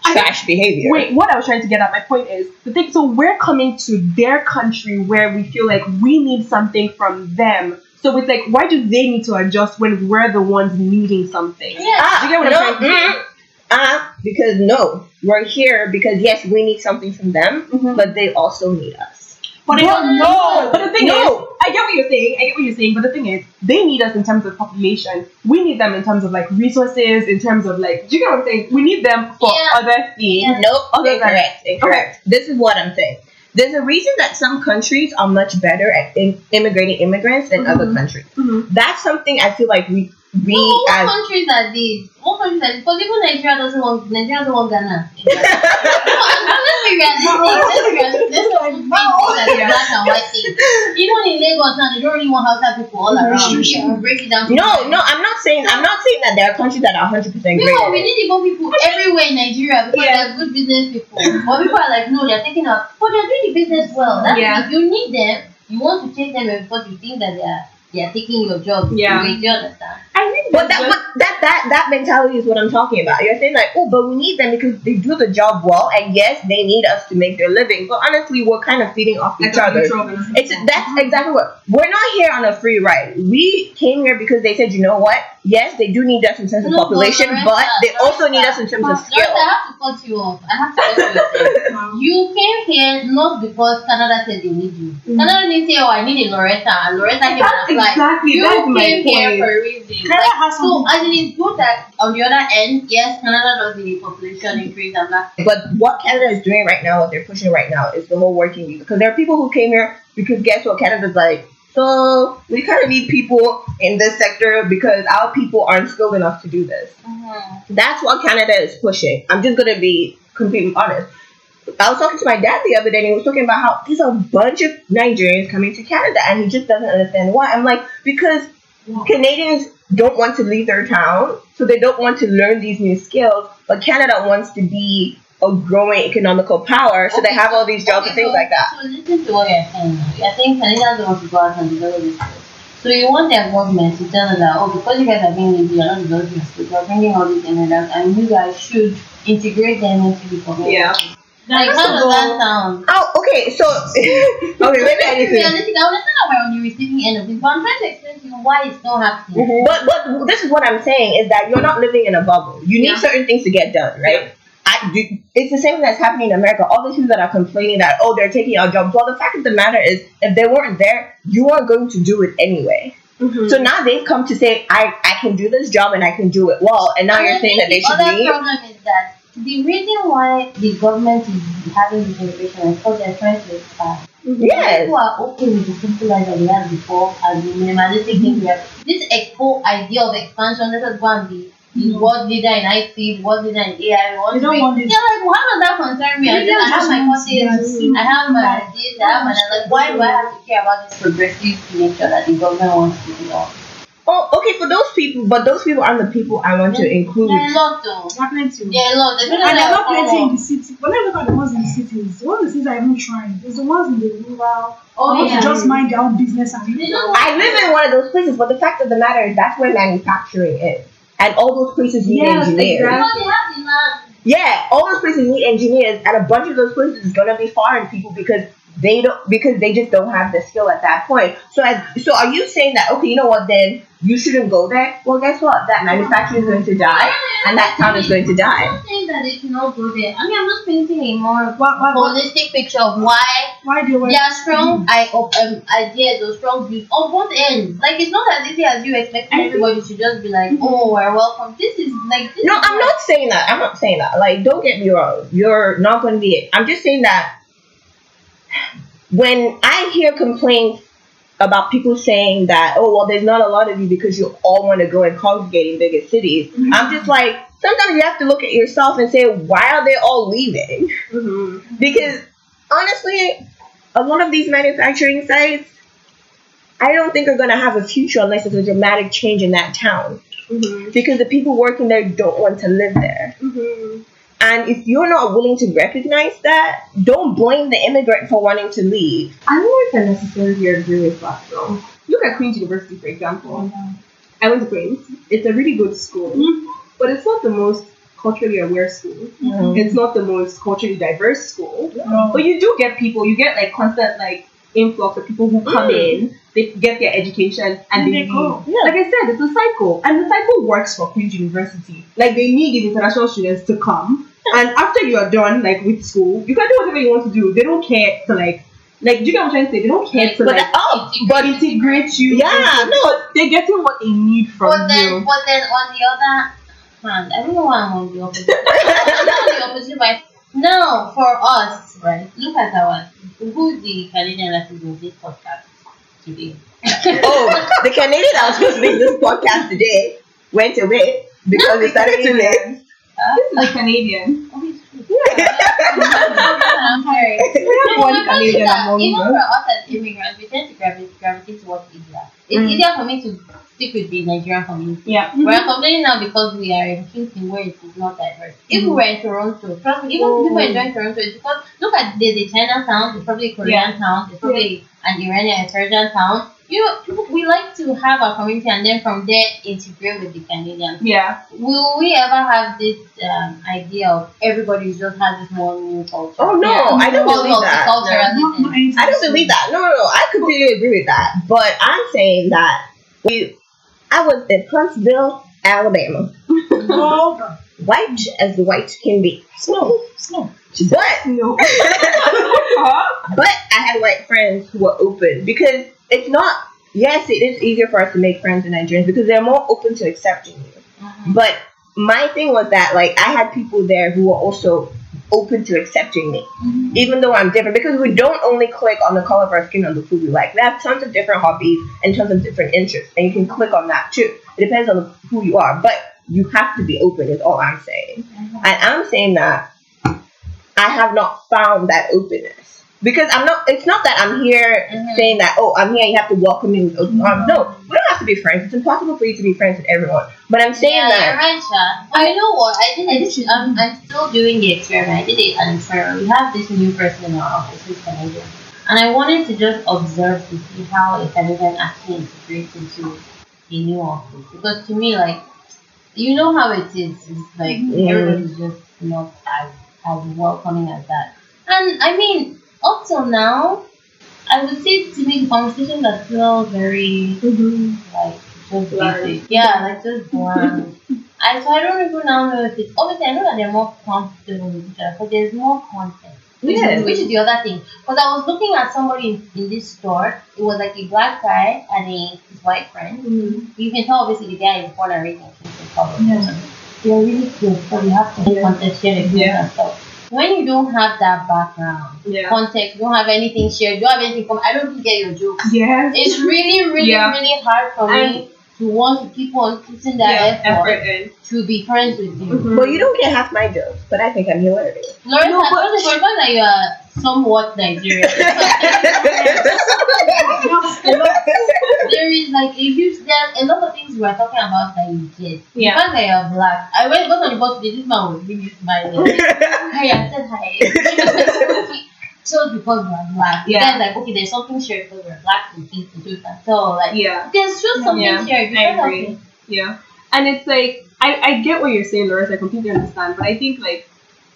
S4: I-
S1: trash behavior.
S4: wait. What I was trying to get at, my point is the thing. So we're coming to their country where we feel like we need something from them. So it's like, why do they need to adjust when we're the ones needing something?
S3: Yeah.
S1: Ah,
S4: Do you get what I'm
S1: no,
S4: trying to say?
S1: mm, ah, because no, we're here because yes, we need something from them,
S4: Mhm.
S1: but they also need us.
S2: But they don't
S4: no,
S2: know.
S4: but the thing
S1: No.
S4: is, I get what you're saying. I get what you're saying, but the thing is, they need us in terms of population. We need them in terms of like resources, in terms of like, do you get what I'm saying? We need them for
S3: Yeah.
S4: other things.
S3: Yeah.
S1: Nope,
S4: Other than-
S1: incorrect, incorrect. This is what I'm saying. There's a reason that some countries are much better at in- immigrating immigrants than other
S4: Mhm.
S1: countries.
S4: Mhm.
S1: That's something I feel like we we
S3: No, what
S1: as
S3: countries are these? What countries are these? Because even Nigeria doesn't want Nigeria doesn't want Ghana. let's be realistic. Let's be realistic. Let's not paint it as a black and white thing. Even in Lagos now, they don't really want Hausa people all around.
S2: Restriction.
S3: Yeah, break it down.
S1: no, no. I'm not saying I'm not saying that there are countries that are 100 percent great.
S3: No, we need Igbo people everywhere in Nigeria because
S4: Yeah.
S3: they're good business people. But people are like, no, they're taking up, but oh, they're doing the business well. That's
S4: Yeah.
S3: if you need them, you want to take them because you think that they are taking your job.
S4: Yeah.
S3: Do you understand?
S4: I think
S1: But that,
S4: just-
S1: but that that that mentality is what I'm talking about. You're saying like, oh, but we need them because they do the job well, and yes, they need us to make their living. But honestly, we're kind of feeding off
S4: like
S1: each other. It's that's exactly what we're not here on a free ride. We came here because they said, you know what? Yes, they do need us in terms of
S3: No,
S1: population,
S3: Loretta,
S1: but they also need us in terms of
S3: Loretta,
S1: skill.
S3: I have to cut you off. I have to cut you off. You came here not because Canada said they need you.
S2: Mm.
S3: Canada didn't say, "Oh, I need a Loretta," and Loretta came and
S4: Exactly
S3: You
S4: that's my
S3: came here
S4: point.
S3: for a reason.
S2: Canada
S3: Like,
S2: has
S3: so,
S2: something-
S3: as it's good that on the other end, yes, Canada does the population increase and blah.
S1: But what Canada is doing right now, what they're pushing right now, is the whole working visa. Because there are people who came here because guess what? Canada's like, so we kind of need people in this sector because our people aren't skilled enough to do this. Mm-hmm. That's what Canada is pushing. I'm just gonna be completely honest. I was talking to my dad the other day and he was talking about how there's a bunch of Nigerians coming to Canada and he just doesn't understand why. I'm like, because Canadians don't want to leave their town, so they don't want to learn these new skills, but Canada wants to be a growing economical power, so they have all these jobs and things
S3: so-
S1: like that.
S3: So listen to what you're saying. You're saying Canadians don't want to go out and develop this skills. So you want their government to tell them that, oh, because you guys are being lazy, you're not developing your skills, you're bringing all these immigrants, and you guys should integrate them into the community.
S4: Yeah.
S3: Like,
S2: First
S3: how
S2: of
S3: that sound?
S1: Oh, okay, so okay, maybe I to.
S3: Realistic, I understand that we're on the receiving end of this, but I'm trying to explain to you why it's not happening.
S1: But but this is what I'm saying is that you're not living in a bubble. You need
S4: Yeah.
S1: certain things to get done, right? I, do, it's the same thing that's happening in America. All these people that are complaining that oh they're taking our jobs. Well, the fact of the matter is, if they weren't there, you are going to do it anyway.
S4: Mm-hmm.
S1: So now they've come to say I I can do this job and I can do it well, and now you're saying that they should
S3: other
S1: leave.
S3: problem is that the reason why the government is having this immigration is because they're trying to expand.
S1: Yes.
S3: People are okay with the simple life that we had before and the minimalistic things we have. This ex- whole idea of expansion, let us go and be the world leader in IT, world leader in AI. We want
S2: They don't want this.
S3: They're like, well, how does that concern me? I, just, I have my courses, I have my this, I have my. Like, why do I have to care about this progressive nature that the government wants to on?
S1: Oh, okay, for those people, but those people aren't the people I want to include.
S3: There are a lot though.
S2: There are plenty.
S3: There are a lot. There's
S2: And
S3: really
S2: there are
S3: a
S2: not plenty in the city. When I look at the ones in the cities, the ones in the cities are even trying. There's the ones in the rural.
S3: Oh,
S2: want
S3: yeah.
S2: to just mind their own business and
S3: They don't
S1: I live in one of those places, but the fact of the matter is that's where manufacturing is, and all those places need
S4: Yes,
S1: engineers.
S4: exactly.
S3: No, they have.
S1: Yeah, all those places need engineers, and a bunch of those places is gonna be foreign people because they don't because they just don't have the skill at that point. So, as, so are you saying that okay, you know what? Then you shouldn't go there. Well, guess what? That manufacturer is going to die, and that town is going to die.
S3: I'm not saying that they cannot go there. I mean, I'm just painting a more
S2: why, why,
S3: holistic picture of why
S2: why do
S3: there are strong I, of, um, ideas or strong views on both ends. Like, it's not as easy as you expect everybody to just be like, oh, we're welcome. This is like, this
S1: No,
S3: is
S1: I'm not saying that. I'm not saying that. Like, don't get me wrong. You're not going to be it. I'm just saying that when I hear complaints about people saying that, oh, well, there's not a lot of you because you all want to go and congregate in bigger cities, I'm just like, sometimes you have to look at yourself and say, why are they all leaving?
S4: Mm-hmm.
S1: Because honestly, a lot of these manufacturing sites, I don't think are going to have a future unless there's a dramatic change in that town.
S4: Mm-hmm.
S1: Because the people working there don't want to live there.
S4: Mm-hmm.
S1: And if you're not willing to recognize that, don't blame the immigrant for wanting to leave.
S4: I don't know if I necessarily agree with that though. Look at Queen's University, for example. I went to Queen's. It's a really good school, but it's not the most culturally aware school. It's not the most culturally diverse school.
S2: No.
S4: But you do get people, you get like constant like influx of people who come
S1: Mm.
S4: in, they get their education and
S2: And
S4: they
S2: they go.
S1: Yeah.
S4: Like I said, it's a cycle. And the cycle works for Queen's University. Like they need these international students to come. And after you are done, like with school, you can do whatever you want to do. They don't care to like like do you get what I'm trying to say? They don't care to
S1: But
S4: like
S1: that, oh,
S4: but integrate you.
S1: Yeah,
S4: no, they're getting what they need from
S3: But then,
S4: you.
S3: but then on the other hand, I don't know why I'm on the opposite. I'm not on the opposite, right? No, for us, right? Look at our who's the Canadian that is in this podcast today.
S1: oh, the Canadian that was supposed to be this podcast today went away because it started too late.
S4: This is a Canadian.
S3: I'm sorry.
S4: We have one Canadian among
S3: even
S4: us.
S3: for us as immigrants, we tend to gravitate, gravitate towards India. It's
S1: Mm.
S3: easier for me to stick with the Nigerian community.
S4: Yeah.
S3: We're complaining now because we are in Kingston where it is not diverse. If we were in Toronto, trust me, even
S4: Oh.
S3: people enjoying Toronto, it's because look at there's a Chinatown, there's probably a Korean town, there's probably an Iranian, a Persian town. You know, people, we like to have our community and then from there integrate with the Canadians.
S4: Yeah.
S3: Will we ever have this um, idea of everybody just has this one new culture?
S1: Oh no,
S3: Yeah.
S1: I don't
S3: Cult-
S1: believe that.
S3: multiculturalism.
S2: Not- not
S1: I don't believe that. No, no, no. I completely agree with that. But I'm saying that we, I was in Huntsville, Alabama,
S2: Oh,
S1: white as the white can be.
S2: snow, snow.
S1: But
S4: No.
S1: but I had white friends who were open because it's not. Yes, it is easier for us to make friends in Nigerians because they're more open to accepting you.
S3: Mhm.
S1: But my thing was that like I had people there who were also open to accepting me, even though I'm different. Because we don't only click on the color of our skin or the food we like. We have tons of different hobbies and tons of different interests, and you can click on that too. It depends on who you are, but you have to be open. Is all I'm saying. And I'm saying that I have not found that openness. Because I'm not, it's not that I'm here
S3: Mhm.
S1: saying that, oh, I'm here, you have to welcome me with open arms. No, we to be friends. It's impossible for you to be friends with everyone. But I'm saying
S3: yeah,
S1: that
S3: you're right, Sha. But you know what? I did
S2: I
S3: it.
S2: did
S3: I'm, I'm still doing the experiment. I did it an experiment. We have this new person in our office who's Canadian. And I wanted to just observe to see how a Canadian actually integrates into a new office. Because to me, like, you know how it is. It's like
S1: Yeah.
S3: everybody's just not as, as welcoming as that. And I mean, up till now, I would say to me, conversations are still very like just
S4: Bland.
S3: basic. Yeah, like just bland. I so I don't even now know if it's obviously I know that they're more comfortable with each other, but there's more content. Which,
S1: Yes.
S3: is, which is the other thing. Because I was looking at somebody in, in this store. It was like a black guy and a his white friend. Mm-hmm. You can tell obviously the guy is born and raised in Kingston, probably.
S2: Yeah.
S3: They're really cute, but you have to
S2: Yeah.
S3: content share experience
S4: Yeah.
S3: and stuff. When you don't have that background,
S4: Yeah.
S3: context, you don't have anything shared, you don't have anything from I don't even get your jokes.
S4: Yes.
S3: It's really, really,
S4: Yeah.
S3: really hard for me to want to keep on putting that
S4: yeah.
S3: effort,
S4: Effort in.
S3: to be friends with you.
S4: Mhm.
S1: Well, you don't get half my jokes, but I think I'm hilarious.
S3: Lawrence,
S4: No,
S3: I
S4: but-
S3: suppose for that you are somewhat Nigerian. there is like a huge there a lot of things we are talking about that you get.
S4: Yeah.
S3: The fact that you're black. I went got on the bus today, this man was really smiling. Hi, I said hi. So because we're black.
S4: Yeah.
S3: Then like okay, there's something shared because we're black and things to do that. So like
S4: Yeah.
S3: there's just something
S4: Yeah,
S3: shared. You
S4: I agree. Yeah. And it's like I, I get what you're saying, Loris, I completely understand. But I think like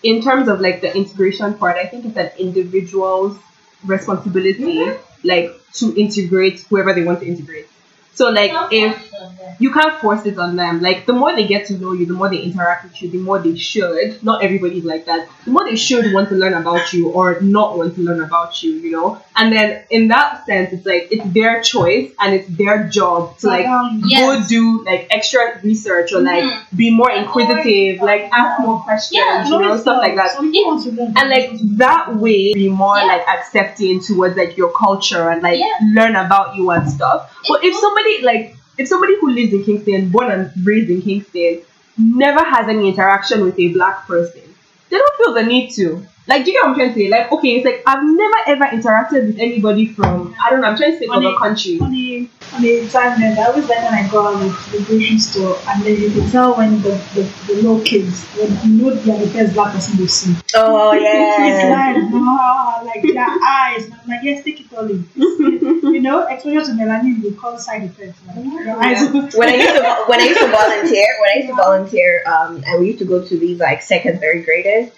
S4: in terms of like the integration part, I think it's an individual's responsibility mm-hmm. Like to integrate whoever they want to integrate. So like if you can't force it on them. Like the more they get to know you, the more they interact with you, the more they should. Not everybody's like that. The more they should want to learn about you or not want to learn about you, you know. And then in that sense, it's like it's their choice and it's their job to like
S2: um,
S3: Yes.
S4: go do like extra research or like
S3: Mhm.
S4: be more inquisitive, like ask more questions,
S2: yeah,
S4: you know, stuff like that.
S2: Some people want to learn.
S4: And like that way, be more
S3: Yeah.
S4: like accepting towards like your culture and like
S3: Yeah.
S4: learn about you and stuff. But if somebody like if somebody who lives in Kingston, born and raised in Kingston, never has any interaction with a black person, they don't feel the need to. Like, do you get what I'm trying to say? Like, okay, it's like I've never ever interacted with anybody from I don't know. I'm trying to say from
S2: Funny.
S4: a country.
S2: on the on the examiners, I always like when I go out to the grocery store and then you can tell when the, the, the little kids when you know they are the first black person you see.
S1: Oh
S2: It's
S1: yeah.
S2: like ah, like their eyes. I'm like, yes, take it all in. you know, exposure to melanin will cause side effects. Like, your eyes will-
S1: when I used to when I used to volunteer, when I used to volunteer, um, and we used to go to these like second, third graders.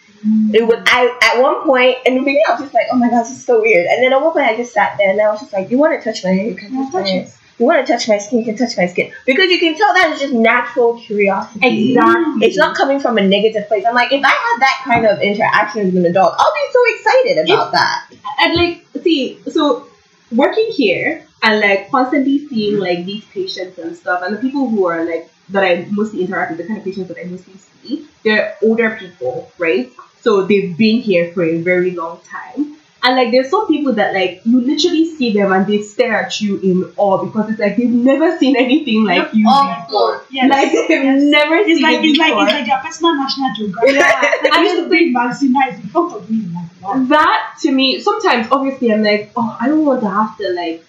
S1: It was I at one point in the beginning I was just like, oh my gosh, this is so weird. And then at one point I just sat there and I was just like, you want to touch my hair? You can touch my hair.
S2: it.
S1: You want to touch my skin? You can touch my skin because you can tell that it's just natural curiosity.
S4: Exactly.
S1: It's not coming from a negative place. I'm like, if I had that kind of interaction with an adult, I'll be so excited about that.
S4: and like see so working here and like constantly seeing like these patients and stuff and the people who are like that I mostly interact with the kind of patients that I mostly see they're older people right so they've been here for a very long time And like there's some people that like you literally see them and they stare at you in awe because it's like they've never seen anything like you before.
S2: Yes.
S4: Like they've
S2: yes.
S4: never
S2: It's
S4: seen
S2: like
S4: it
S2: it's like it's like their personal national geographic.
S4: Yeah.
S2: Like I used to bring nights in front of me. Like.
S4: That to me sometimes obviously I'm like, oh I don't want to have to like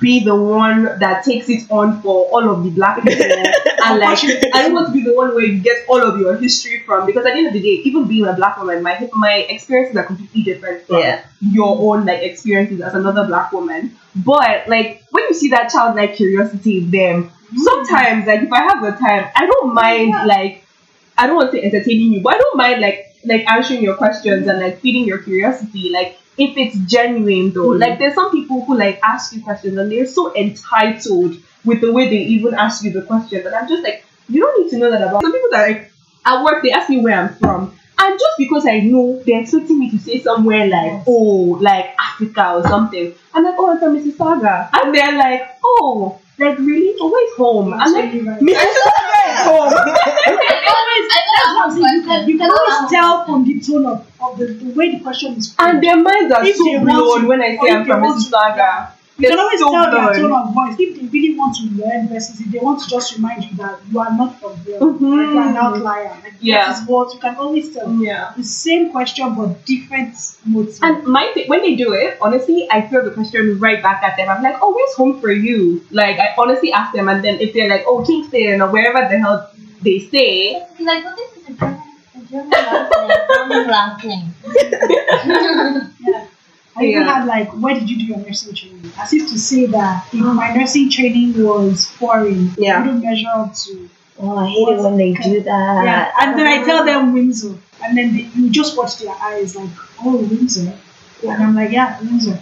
S4: be the one that takes it on for all of the black people and like I don't want to be the one where you get all of your history from because at the end of the day, even being a black woman, my my experiences are completely different from
S1: Yeah.
S4: your own like experiences as another black woman. But like when you see that childlike curiosity in them, sometimes like if I have the time, I don't mind
S2: Yeah.
S4: like I don't want to say entertaining you, but I don't mind like like answering your questions and like feeding your curiosity. Like if it's genuine though.
S1: Mhm.
S4: Like there's some people who like ask you questions and they're so entitled with the way they even ask you the questions. And I'm just like, you don't need to know that about some people that like at work they ask me where I'm from. And just because I know they're expecting me to say somewhere like, oh, like Africa or something. I'm like, oh, I'm from Mississauga. And they're like, oh, like really? Oh, where's home? I'm like,
S2: right.
S4: Mississauga is home.
S2: always,
S3: I
S2: that's what I'm saying. You can, you can.
S3: I
S2: always tell from the tone of, of the, the way the question is framed.
S4: and their minds are
S2: If
S4: so blown when I say I'm from Mississauga.
S2: You can always tell their
S4: blown.
S2: tone of voice if they really want to learn versus if they want to just remind you that you are not from there,
S4: Mhm.
S2: like you are an outlier. Like
S4: Yeah.
S2: that is what you can always tell.
S4: Yeah.
S2: The same question but different motive.
S4: And my th- when they do it, honestly, I throw the question right back at them. I'm like, oh, where's home for you? Like, I honestly ask them, and then if they're like, oh, Kingston or wherever the hell they stay,
S3: It's like, what is a German, a German last name? German last name.
S2: yeah. I even
S4: Yeah.
S2: had like, where did you do your nursing training? As if to say that if my nursing training was foreign,
S1: Yeah.
S2: I wouldn't measure up to.
S1: Oh, I hate it when they do that.
S2: Yeah. And then I tell them Windsor. And then they, you just watch their eyes like, oh, Windsor. And I'm like, yeah, Windsor.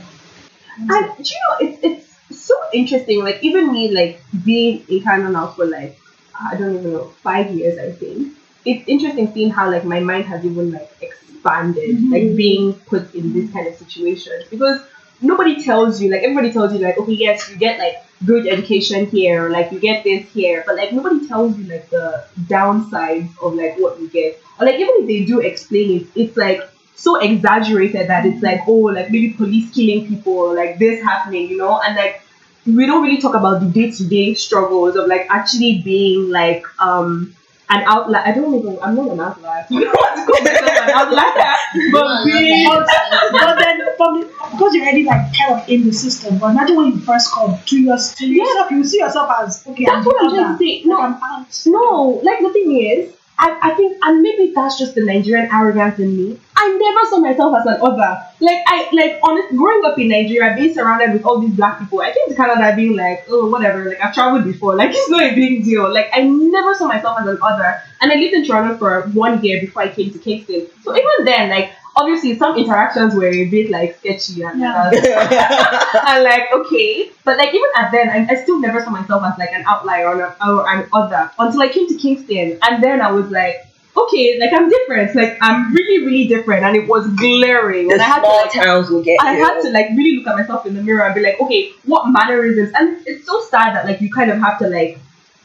S2: Windsor.
S4: And do you know, it's it's so interesting. Like even me, like being in Canada now for like I don't even know five years, I think. It's interesting seeing how like my mind has even like expanded,
S2: Mhm.
S4: like being put in this kind of situation because nobody tells you like everybody tells you like okay yes you get like good education here like you get this here but like nobody tells you like the downsides of like what you get. Or like even if they do explain it it's like so exaggerated that it's like oh like maybe police killing people or like this happening you know? And like we don't really talk about the day-to-day struggles of like actually being like um an outlier I don't even I'm not an outlier I don't want to call myself an outlier but being
S2: but, then from the, because you're already like kind of in the system, but imagine when you first come to yours to yourself, you see yourself as okay,
S4: That's what I'm
S2: the
S4: trying to
S2: other.
S4: say. No,
S2: Like, I'm out.
S4: No, like the thing is, I, I think, and maybe that's just the Nigerian arrogance in me. I never saw myself as an other. Like I, like honest, growing up in Nigeria, being surrounded with all these black people, I came to Canada being like, oh, whatever. Like I've traveled before. Like it's not a big deal. Like I never saw myself as an other. And I lived in Toronto for one year before I came to Kingston. So even then, like obviously some interactions were a bit like sketchy and.
S2: Yeah.
S4: Uh, and like okay, but like even at then, I, I still never saw myself as like an outlier or an, or an other until I came to Kingston, and then I was like, okay, like I'm different, like I'm really really different, and it was glaring,
S1: the
S4: and I had to like,
S1: towns will get
S4: I
S1: you.
S4: had to like really look at myself in the mirror and be like, okay, what mannerisms? And it's so sad that like you kind of have to like,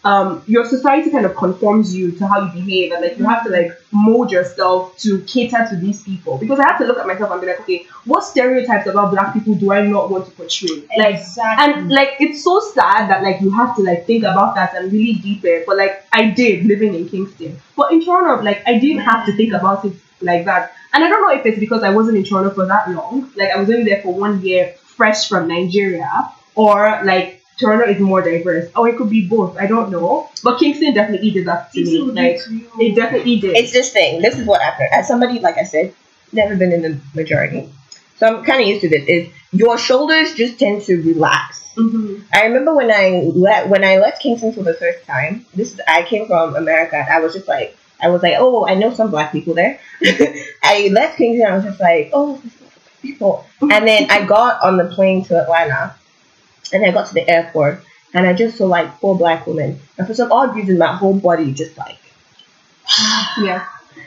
S4: um, your society kind of conforms you to how you behave, and like you have to like mold yourself to cater to these people. Because I have to look at myself and be like, okay, what stereotypes about black people do I not want to portray? Like
S2: exactly.
S4: and like it's so sad that like you have to like think about that and really deep it. But like I did living in Kingston. But in Toronto, like I didn't have to think about it like that. And I don't know if it's because I wasn't in Toronto for that long. Like I was only there for one year fresh from Nigeria. Or like Toronto is more diverse. Or it could be both. I don't know. But Kingston definitely did that to me.
S2: Kingston will do
S4: Like
S2: it
S4: it definitely did.
S1: it's this thing. This is what happened. As somebody, like I said, never been in the majority, so I'm kind of used to this. Is your shoulders just tend to relax.
S4: Mhm.
S1: I remember when I left when I left Kingston for the first time. This is I came from America. I was just like I was like, oh, I know some black people there. I left Kingston. I was just like, oh, people. And then I got on the plane to Atlanta, and I got to the airport, and I just saw like four black women. And for some odd reason, my whole body just like
S4: Yeah.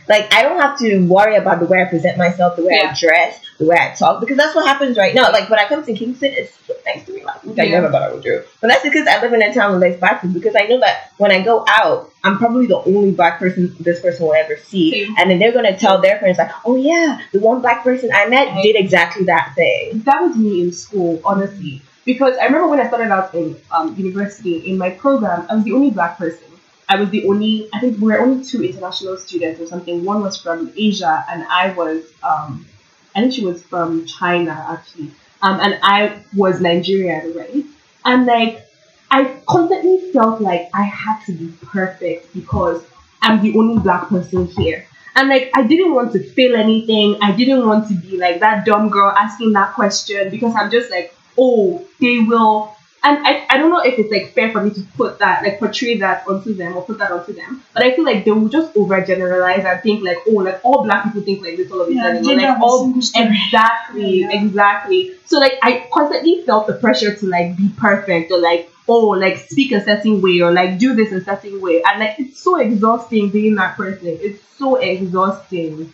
S1: Like I don't have to worry about the way I present myself, the way I dress, the way I talk, because that's what happens right now. Like when I come to Kingston, it's so nice to relax, which I never thought I would do. But that's because I live in a town with less black people. Because I know that when I go out, I'm probably the only black person this person will ever see,
S4: Same.
S1: and then they're gonna tell their friends like, "Oh yeah, the one black person I met did exactly that thing."
S4: that was me in school, honestly. Because I remember when I started out in um, university, in my program, I was the only black person. I was the only, I think we were only two international students or something. One was from Asia, and I was, um, I think she was from China actually. Um, and I was Nigerian, right? And like, I constantly felt like I had to be perfect because I'm the only black person here. And like I didn't want to fail anything. I didn't want to be like that dumb girl asking that question because I'm just like, oh, they will and I, I don't know if it's like fair for me to put that like portray that onto them or put that onto them. But I feel like they will just overgeneralize and think like, oh, like all black people think like this all of a
S2: Yeah,
S4: sudden. or,
S2: gender
S4: Like all exactly,
S2: Yeah.
S4: exactly. So like I constantly felt the pressure to like be perfect or like oh like speak a certain way or like do this a certain way and like it's so exhausting being that person. It's so exhausting.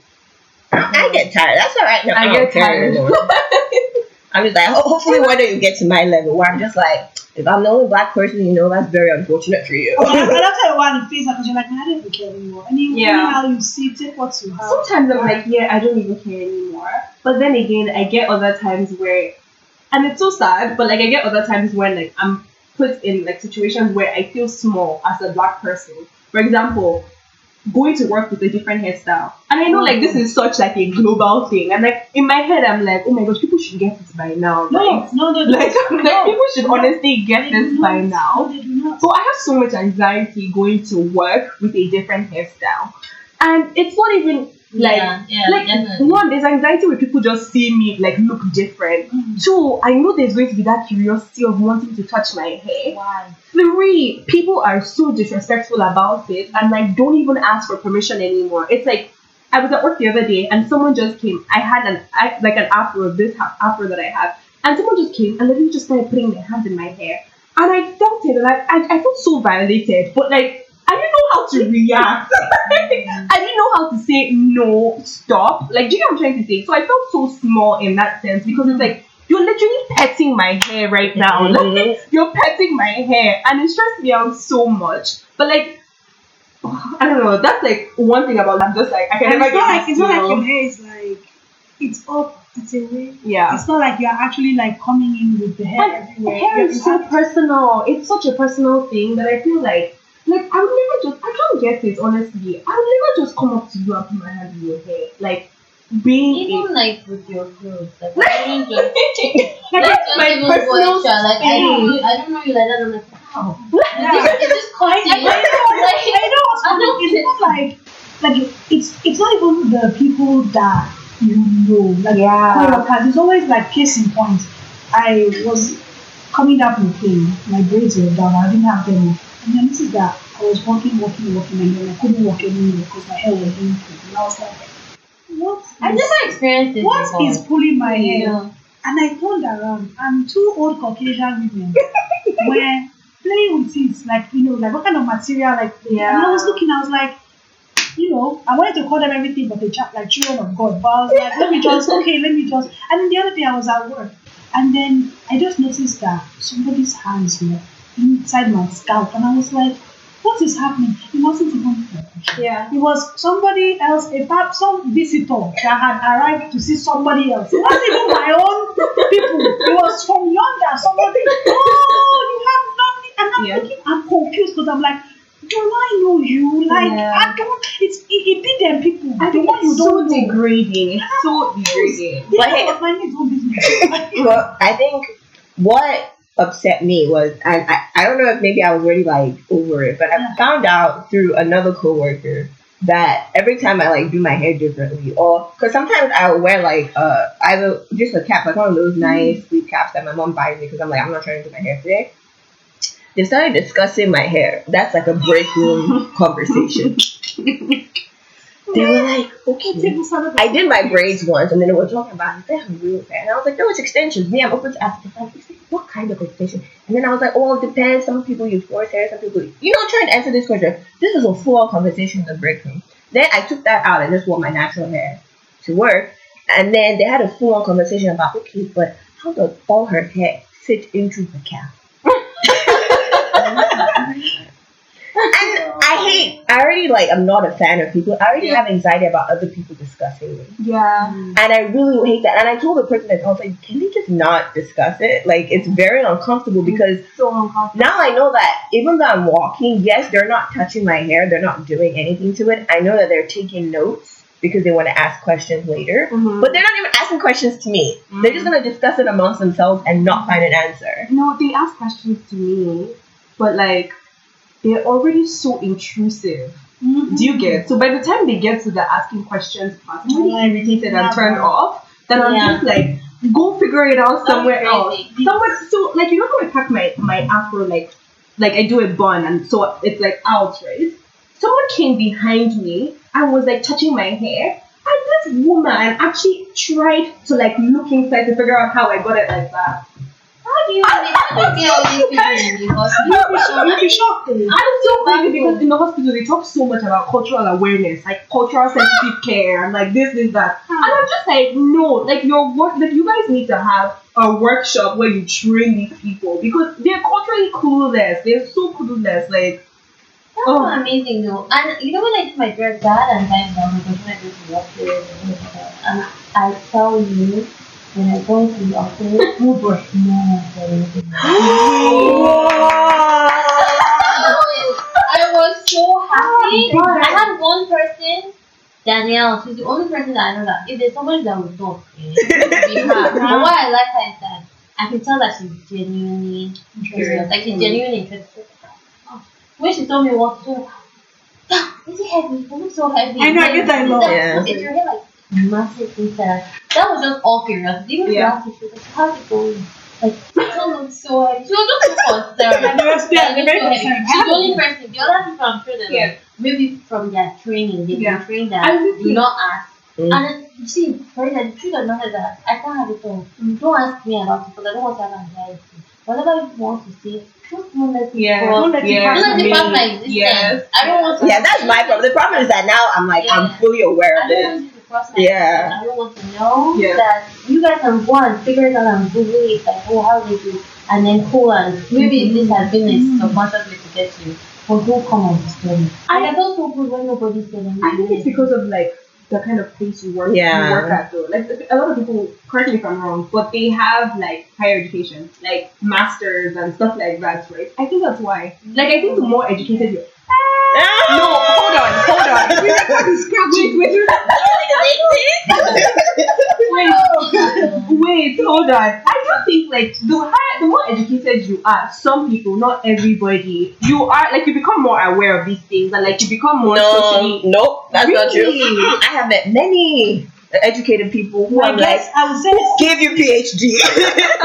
S1: I get tired. That's all right. No,
S4: I
S1: I,
S4: get tired.
S1: anymore. I'm just like, ho- hopefully one day you get to my level where I'm just like, if I'm the only black person you know, that's very unfortunate for you.
S2: I, I don't tell you why in the face because you're like, I don't even care anymore. And you,
S4: Yeah.
S2: anyhow you see, take what you have.
S4: Sometimes I'm like, yeah, I don't even care anymore. But then again, I get other times where, and it's so sad, but like I get other times when like I'm put in like situations where I feel small as a black person. For example, going to work with a different hairstyle. And I know like this is such like a global thing. And like in my head I'm like, oh my gosh, people should get it by now.
S2: no,
S4: Like,
S2: no, no,
S4: like,
S2: no.
S4: like people should honestly get
S2: They
S4: this by now.
S2: No, they do not.
S4: So I have so much anxiety going to work with a different hairstyle. And it's not even like
S3: yeah, yeah,
S4: like
S3: definitely.
S4: one, there's anxiety when people just see me like look different.
S2: Mm.
S4: Two, I know there's going to be that curiosity of wanting to touch my hair.
S3: Why?
S4: Three, people are so disrespectful about it and like don't even ask for permission anymore. It's like I was at work the other day and someone just came. I had an I, like an afro, this ha- afro that I have, and someone just came and literally just started putting their hands in my hair, and I felt it and I I, I felt so violated, but like I didn't know how to react. I didn't know how to say no, stop. Like, do you know what I'm trying to say? So I felt so small in that sense because it's like you're literally petting my hair right now. Like,
S1: Mhm.
S4: you're petting my hair, and it stressed me out so much. But like, I don't know. That's like one thing about I'm just like I can
S2: And
S4: never
S2: it's
S4: get
S2: like it's not like your hair is like it's up, it's away.
S4: Yeah.
S2: It's not like you're actually like coming in with the hair
S4: And
S2: everywhere.
S4: hair
S2: You're-
S4: is so personal. It's such a personal thing that I feel like, like I would never just, I can't get it honestly. I would never just come up to you and put my hand in your hair, like being
S3: Even like with your clothes, like I don't just
S4: Like, that's
S3: just
S4: my
S3: even
S4: personal.
S3: Like I don't, know- I don't know you like that. I'm like, wow.
S2: Yeah.
S3: Is this crazy?
S2: I, I know, I know what's
S3: don't
S2: It's not like like it's it's not even the people that you know. Like
S4: Yeah.
S2: coworkers, it's always like case in point. I was coming down from the plane, my braids were down, I didn't have them. And then this is that I was walking, walking, walking, and then I couldn't walk anymore because my hair was being pulled. And I was like, what? Is-
S3: never experienced this
S2: what
S3: before.
S2: is pulling my hair?
S3: Yeah.
S2: And I turned around, and two old Caucasian women were playing with it, like, you know, like what kind of material, like,
S4: Yeah.
S2: and I was looking, I was like, you know, I wanted to call them everything but they chat like children of God. But I was like, let me just, okay, let me just. And then the other day I was at work, and then I just noticed that somebody's hands were inside my scalp, and I was like, what is happening? It wasn't even
S4: Yeah.
S2: it was somebody else, a pap, some visitor that had arrived to see somebody else. It wasn't even my own people. It was from yonder. Somebody, oh, you have nothing. And I'm
S4: Yeah.
S2: thinking, I'm confused because I'm like, do I know you? Like,
S3: Yeah.
S2: I don't. It's it, it be them people.
S4: I
S2: the
S4: think
S2: one you
S4: it's so
S2: know.
S4: degrading. It's ah, so degrading.
S1: But hey-
S2: don't.
S1: Well, I think what upset me was, and I, I don't know if maybe I was already like over it, but I found out through another coworker that every time I like do my hair differently, or because sometimes I will wear like uh either just a cap, like one of those nice sleep caps that my mom buys me because I'm like I'm not trying to do my hair today. They started discussing my hair. That's like a break room conversation. They were like, okay, I did my braids once, and then they were talking about it. They have real hair, and I was like, no, it's extensions. Me, I'm open to ask. Like, what kind of extension? And then I was like, oh, it depends. Some people use force hair, some people, you know, trying to answer this question. This is a full on conversation in the break room. Then I took that out and just wore my natural hair to work. And then they had a full on conversation about, okay, but how does all her hair fit into the cap? And I hate, I already like, I'm not a fan of people. I already
S4: Yeah.
S1: have anxiety about other people discussing me.
S4: Yeah.
S1: And I really hate that. And I told the person that I was like, can we just not discuss it? Like, it's very uncomfortable because
S4: So uncomfortable.
S1: now I know that even though I'm walking, yes, they're not touching my hair, they're not doing anything to it. I know that they're taking notes because they want to ask questions later.
S4: Mhm.
S1: But they're not even asking questions to me. They're just gonna discuss it amongst themselves and not find an answer.
S4: No, they ask questions to me, but like they're already so intrusive.
S2: Mhm.
S4: Do you get? So by the time they get to the asking questions part, I'm already irritated and turned off. Then I'm
S3: Yeah.
S4: just like, go figure it out somewhere else. Somewhere. So like you know how I pack my my afro like like I do a bun and so it's like out right. Someone came behind me and was like touching my hair. And this woman actually tried to like look inside to figure out how I got it like that.
S3: How you how do you get all these people in the hospital?
S2: You'll. You'll shocked.
S4: I'm so crazy because in the hospital they talk so much about cultural awareness, like cultural sensitive care, and like this, this, that. And I'm just like, no, like your work, like you guys need to have a workshop where you train these people because they're culturally clueless. They're so clueless. Like,
S3: That's
S4: Oh.
S3: amazing though. And you know when I do my dress, that and time down because when I go to the office and things like that, and I tell you when I go to the office, no brush, no anything. I was so happy.
S2: Oh,
S3: I had one person, Danielle. She's the only person that I know that if there's somebody that will talk, it would be her. But what I like her is that I can tell that she's genuinely interested. Like she's genuinely interested. When she told me what to do, "Ah, is it heavy? It looks so heavy.
S2: I know, I get that a lot.
S1: Yeah.
S3: Is your hair like massive inside? That was just all curiosity. Even
S4: Yeah.
S3: yeah. she was like, how's it going? Like, it don't so heavy. She was just so concerned.
S2: And they were still-
S3: Like,
S2: they're very
S3: so
S2: concerned.
S3: She's the only person. The other people, I'm sure that
S4: Yeah.
S3: like, maybe from their training, they've
S4: Yeah.
S3: been trained that
S4: think
S3: do not ask.
S1: Mm.
S3: And you see, for that, the truth of the matter is that I can't have it all. Don't ask me about it because I don't want to have anxiety. Whatever you want to say, just don't let it
S4: yeah.
S2: Don't let
S4: yeah,
S3: Don't let
S4: me,
S3: pass my existence.
S4: yes.
S3: I don't want to.
S1: Yeah, that's my problem. The problem is that now I'm like, I'm fully aware of
S3: don't
S1: it.
S3: want you to cross my
S1: Yeah.
S3: existence. I don't want to know
S4: Yeah.
S3: that you guys can go and figure it out and Google it, like, oh, how they do, and then who and maybe this has been a subconscious way to get you, but don't come and disturb me.
S4: I-
S3: And I don't so good when nobody's telling me.
S4: I think it's because of like the kind of place you work
S1: Yeah.
S4: you work at though. Like a lot of people, correct me if I'm wrong, but they have like higher education, like masters and stuff like that, right? I think that's why. Like I think the more educated you No, hold on, hold on. wait, wait, wait, wait, hold on. I just think like the higher, the more educated you are, some people, not everybody, you are like you become more aware of these things and like you become more
S1: No,
S4: socially.
S1: nope, that's not true. I have met many educated people who
S2: I
S1: I'm
S2: guess
S1: like,
S2: I would say
S1: give you PhD.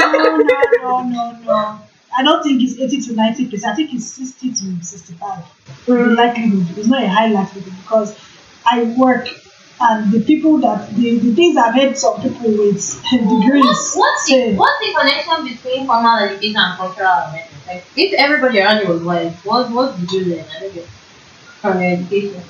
S2: no, no, no, no, no. I don't think it's 80 to 90 percent. I think it's 60 to 65. The mm-hmm. likelihood. It's not a high likelihood because I work and the people that, the, the things I've heard some people with degrees
S3: What's, what's, the, what's the connection between formal education and cultural awareness? Like, if everybody around you was white, what, what did you learn? I don't get from your education.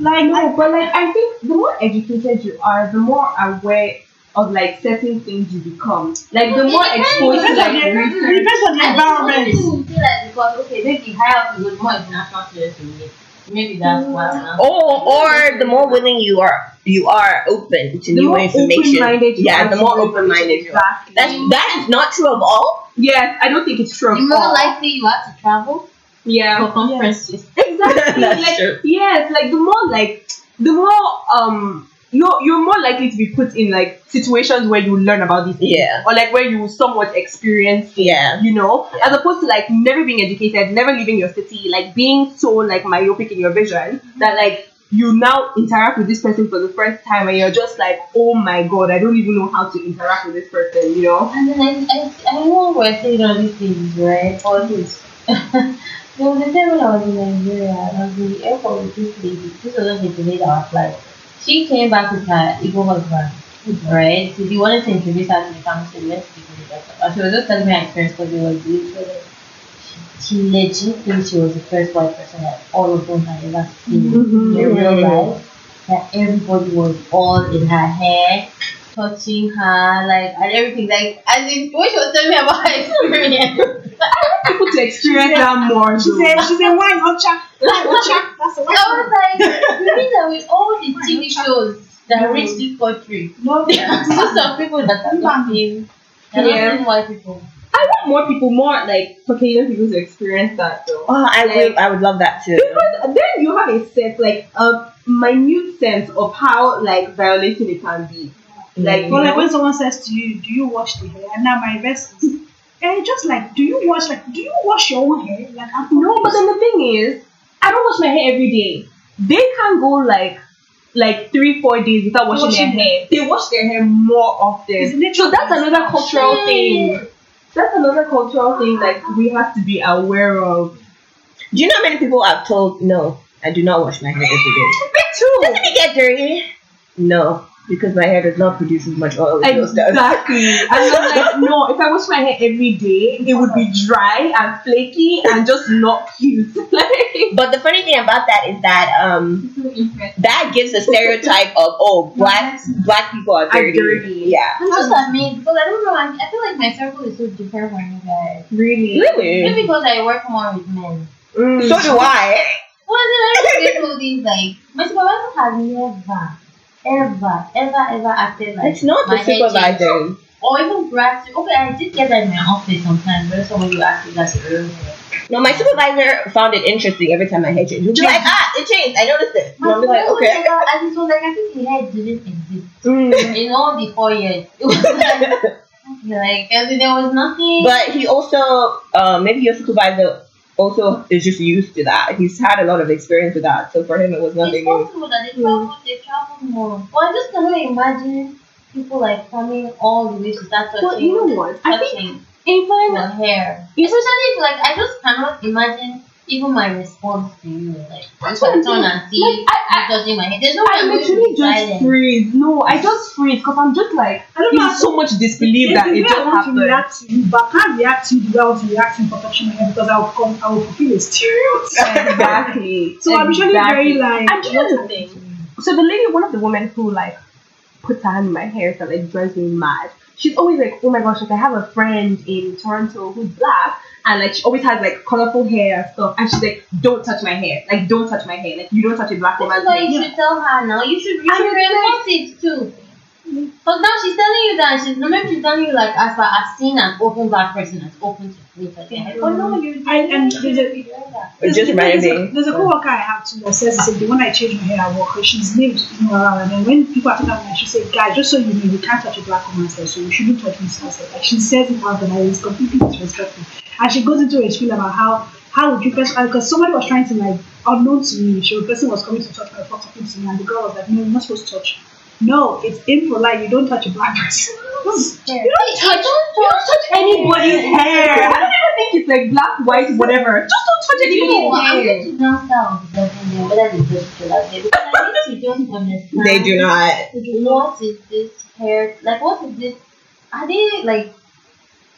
S2: Like,
S4: No, but like I think the more educated you are, the more aware of like certain things you become. Like the
S3: It
S4: more
S3: depends.
S4: exposed to
S2: Depends
S4: like
S2: the-
S4: research.
S2: it depends on the
S3: I
S2: environment.
S3: think one feel like because okay, maybe higher up with more international students in it. Maybe that's why. I'm not-
S1: or, or the more willing you are, you are open to
S4: The
S1: new
S4: more
S1: information.
S4: open-minded
S1: Yeah, the more open-minded you are.
S4: Exactly.
S1: That's that is not true of all.
S4: yes, I don't think it's true.
S3: The
S4: of
S3: more
S4: all.
S3: likely you are to travel
S4: yeah.
S3: for conferences.
S4: Exactly.
S1: That's
S4: like,
S1: true.
S4: Yes, like the more like the more um you're you're more likely to be put in like situations where you learn about these things.
S1: Yeah.
S4: Or like where you somewhat experience
S1: Yeah.
S4: you know, as opposed to like never being educated, never leaving your city, like being so like myopic in your vision that like you now interact with this person for the first time and you're just like, oh my god, I don't even know how to interact with this person, you know?
S3: And then I, I, I know we're saying all these things, right? All this. there was a time when I was in Nigeria, and I was in the airport with this lady. This was when they delayed our flight. She came back with her Igbo husband, right? So they wanted to introduce her to the family, so let's with she was just telling me her experience because were doing so she, she legit thinks she was the first white person that all of them had ever seen
S4: Mhm.
S3: in real life. that everybody was all in her hair, touching her, like and everything. Like as in when she was telling me about her experience.
S4: I want people to experience that more.
S2: She
S4: though.
S2: said, she said, why Ocha? Why Ocha? That's a
S3: I
S2: I
S3: was like, you mean that with all the TV shows that reach this country,
S2: No,
S3: there are still people that are not being, they're
S4: Yeah.
S3: not being white people.
S4: I want more people, more like Caucasian people to experience that though.
S1: Oh, I
S4: Like-
S1: would, I would love that too.
S4: Because then you have a sense, like a minute sense of how like violating it can be. Like.
S2: Or like when someone says to you, "Do you wash the hair?" And now my verse is, and just like, "Do you wash like, do you wash your own hair?" Like, I'm
S4: No, but then the thing is, I don't wash my hair every day. They can go like like three, four days without washing,
S2: Washing
S4: their hair. They wash their hair more often. So that's another cultural
S3: Shit.
S4: thing. That's another cultural thing like we have to be aware of.
S1: Do you know how many people I've told no, I do not wash my hair every day?
S4: Me too.
S1: Doesn't it get dirty? No, because my hair does not produce as much oil as yours does.
S4: Exactly. And I'm like, no, if I wash my hair every day, it would be dry and flaky and just not cute.
S1: But the funny thing about that is that um that gives a stereotype of oh black black people are dirty.
S4: dirty.
S1: Yeah.
S3: I'm just amazed because I don't know. I, I feel like my circle is so different from you guys.
S4: really.
S1: Really?
S3: Maybe because I work more with men.
S4: Mm.
S1: So do I.
S3: Well, then I don't get all these like my supervisor has never, ever, ever, ever acted like
S1: It's not
S3: my
S1: the
S3: head
S1: supervisor.
S3: or even grabbed. Okay, I did get that in my office sometimes where somebody asked me that's a real.
S1: No, my supervisor found it interesting every time my hair changed. He'd be like, ah, it changed. I noticed it.
S3: My
S1: And I'll like, okay.
S3: never- I just was like, I think the hair didn't exist
S1: Mm.
S3: in all the four years. It was like, like there was nothing.
S1: But he also, uh, maybe your supervisor also is just used to that. He's had a lot of experience with that, so for him it was
S3: it's
S1: nothing new.
S3: possible that they travel, they travel more. Well, I just cannot imagine people like coming all the way to start touching,
S4: Well, you know what? I think
S3: touching
S4: even
S3: your hair. Especially if, like, I just cannot imagine even my response to you. Like,
S4: That's
S3: if I
S4: what I'm
S3: turn
S4: saying.
S3: and see
S4: Like, I-
S3: you touching my head. there's no
S4: I
S3: I'm
S4: literally just freeze. No, I just freeze because I'm just like
S2: I don't know.
S4: so much disbelief that
S2: There's
S4: it
S2: the
S4: just
S2: I want to
S4: happened.
S2: react to you, but I can't react to you the way I want to react to you for touching my hair because I will come, I will fulfill a stereotype.
S4: Exactly.
S2: So I'm usually very like.
S4: And do you know thing? So the lady, one of the women who like puts her hand in my hair that like drives me mad. She's always like, oh my gosh, like I have a friend in Toronto who's black, and like she always has like colorful hair and stuff, and she's like, don't touch my hair, like don't touch my hair, like you don't touch a black woman's
S3: why
S4: hair.
S3: you should tell her now. You should, you should reinforce it too. But now she's telling you that she's no maybe she's telling you like as far as seen an open black person as open to please like that. But oh, no, you
S2: And- and
S3: you
S2: there's a-
S3: shouldn't be doing that.
S1: Just reminded
S2: there's a,
S1: me.
S2: there's a coworker I have too that says the same thing. When I change my hair at work, she's named Nora, and then when people are talking about me, she said, "Guys, just so you know, you can't touch a black woman's hair, so you shouldn't touch me." So like she says it out, and I was completely disrespectful. And she goes into a spiel about how how would you person because uh, somebody was trying to like unknown to me, she the person was coming to touch my foot talking to me, and the girl was like, "No, you're not supposed to touch." No, it's impolite. You don't touch a black person.
S3: You
S4: don't touch, you don't touch anybody's hair. I don't even think it's like black, white, whatever. Just don't touch
S3: You know
S4: anybody's?
S3: I'm
S4: hair.
S3: to down down whether they touch it like because I don't understand.
S1: They do not.
S3: What is this hair? Like what is this? Are they like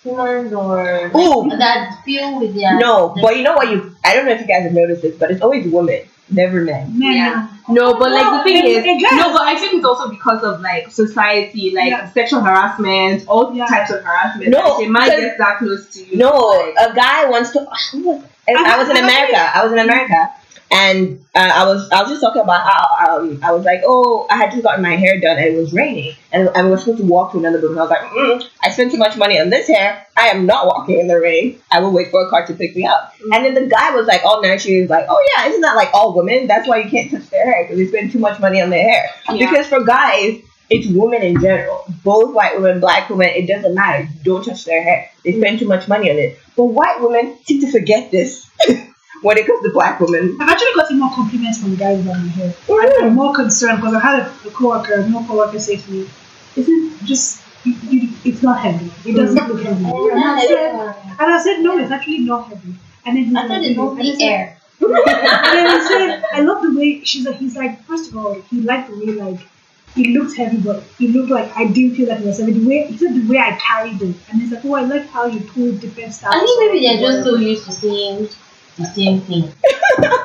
S3: humans or
S1: Ooh.
S3: that feel with their
S1: No, but you know what? You I don't know if you guys have noticed this, but it's always women, never men.
S2: Man,
S4: Yeah. No, but like the thing is, no, but I think it's also because of like society, like
S2: Yeah.
S4: sexual harassment, all
S2: Yeah.
S4: types of harassment.
S1: No,
S4: like, a man
S1: because-
S4: gets that close to you.
S1: No,
S4: like,
S1: a guy wants to. who I was in America. I was in America, and uh, I was I was just talking about how um, I was like, oh, I had just gotten my hair done, and it was raining, and I was supposed to walk to another building. I was like, mm, I spent too much money on this hair. I am not walking in the rain. I will wait for a car to pick me up. And then the guy was like, all nice. She was like, oh yeah, isn't that like all women? That's why you can't touch their hair because they spend too much money on their hair.
S4: Yeah.
S1: Because for guys. It's women in general, both white women, black women. It doesn't matter. Don't touch their hair. They spend too much money on it. But white women seem to forget this when it comes to black women.
S2: I've actually gotten more compliments from guys than my hair.
S1: Mm.
S2: I'm more concerned because I had a, a coworker, no coworker say to me, "Isn't just you, you, it's not heavy. It doesn't look heavy." And I said, and I said, "No, it's actually not heavy." And then he's
S3: I thought
S2: like,
S3: it's
S2: "No."
S3: mostly
S2: And I said-
S3: air.
S2: and then he said, "I love the way she's like." He's like, first of all, he liked the way like it looked heavy, but it looked like I didn't feel like it was heavy. The way he said the way I carried it, and he's like, "Oh, I like how you pulled different styles."
S3: I think maybe
S2: of
S3: they're just so used to seeing the same thing.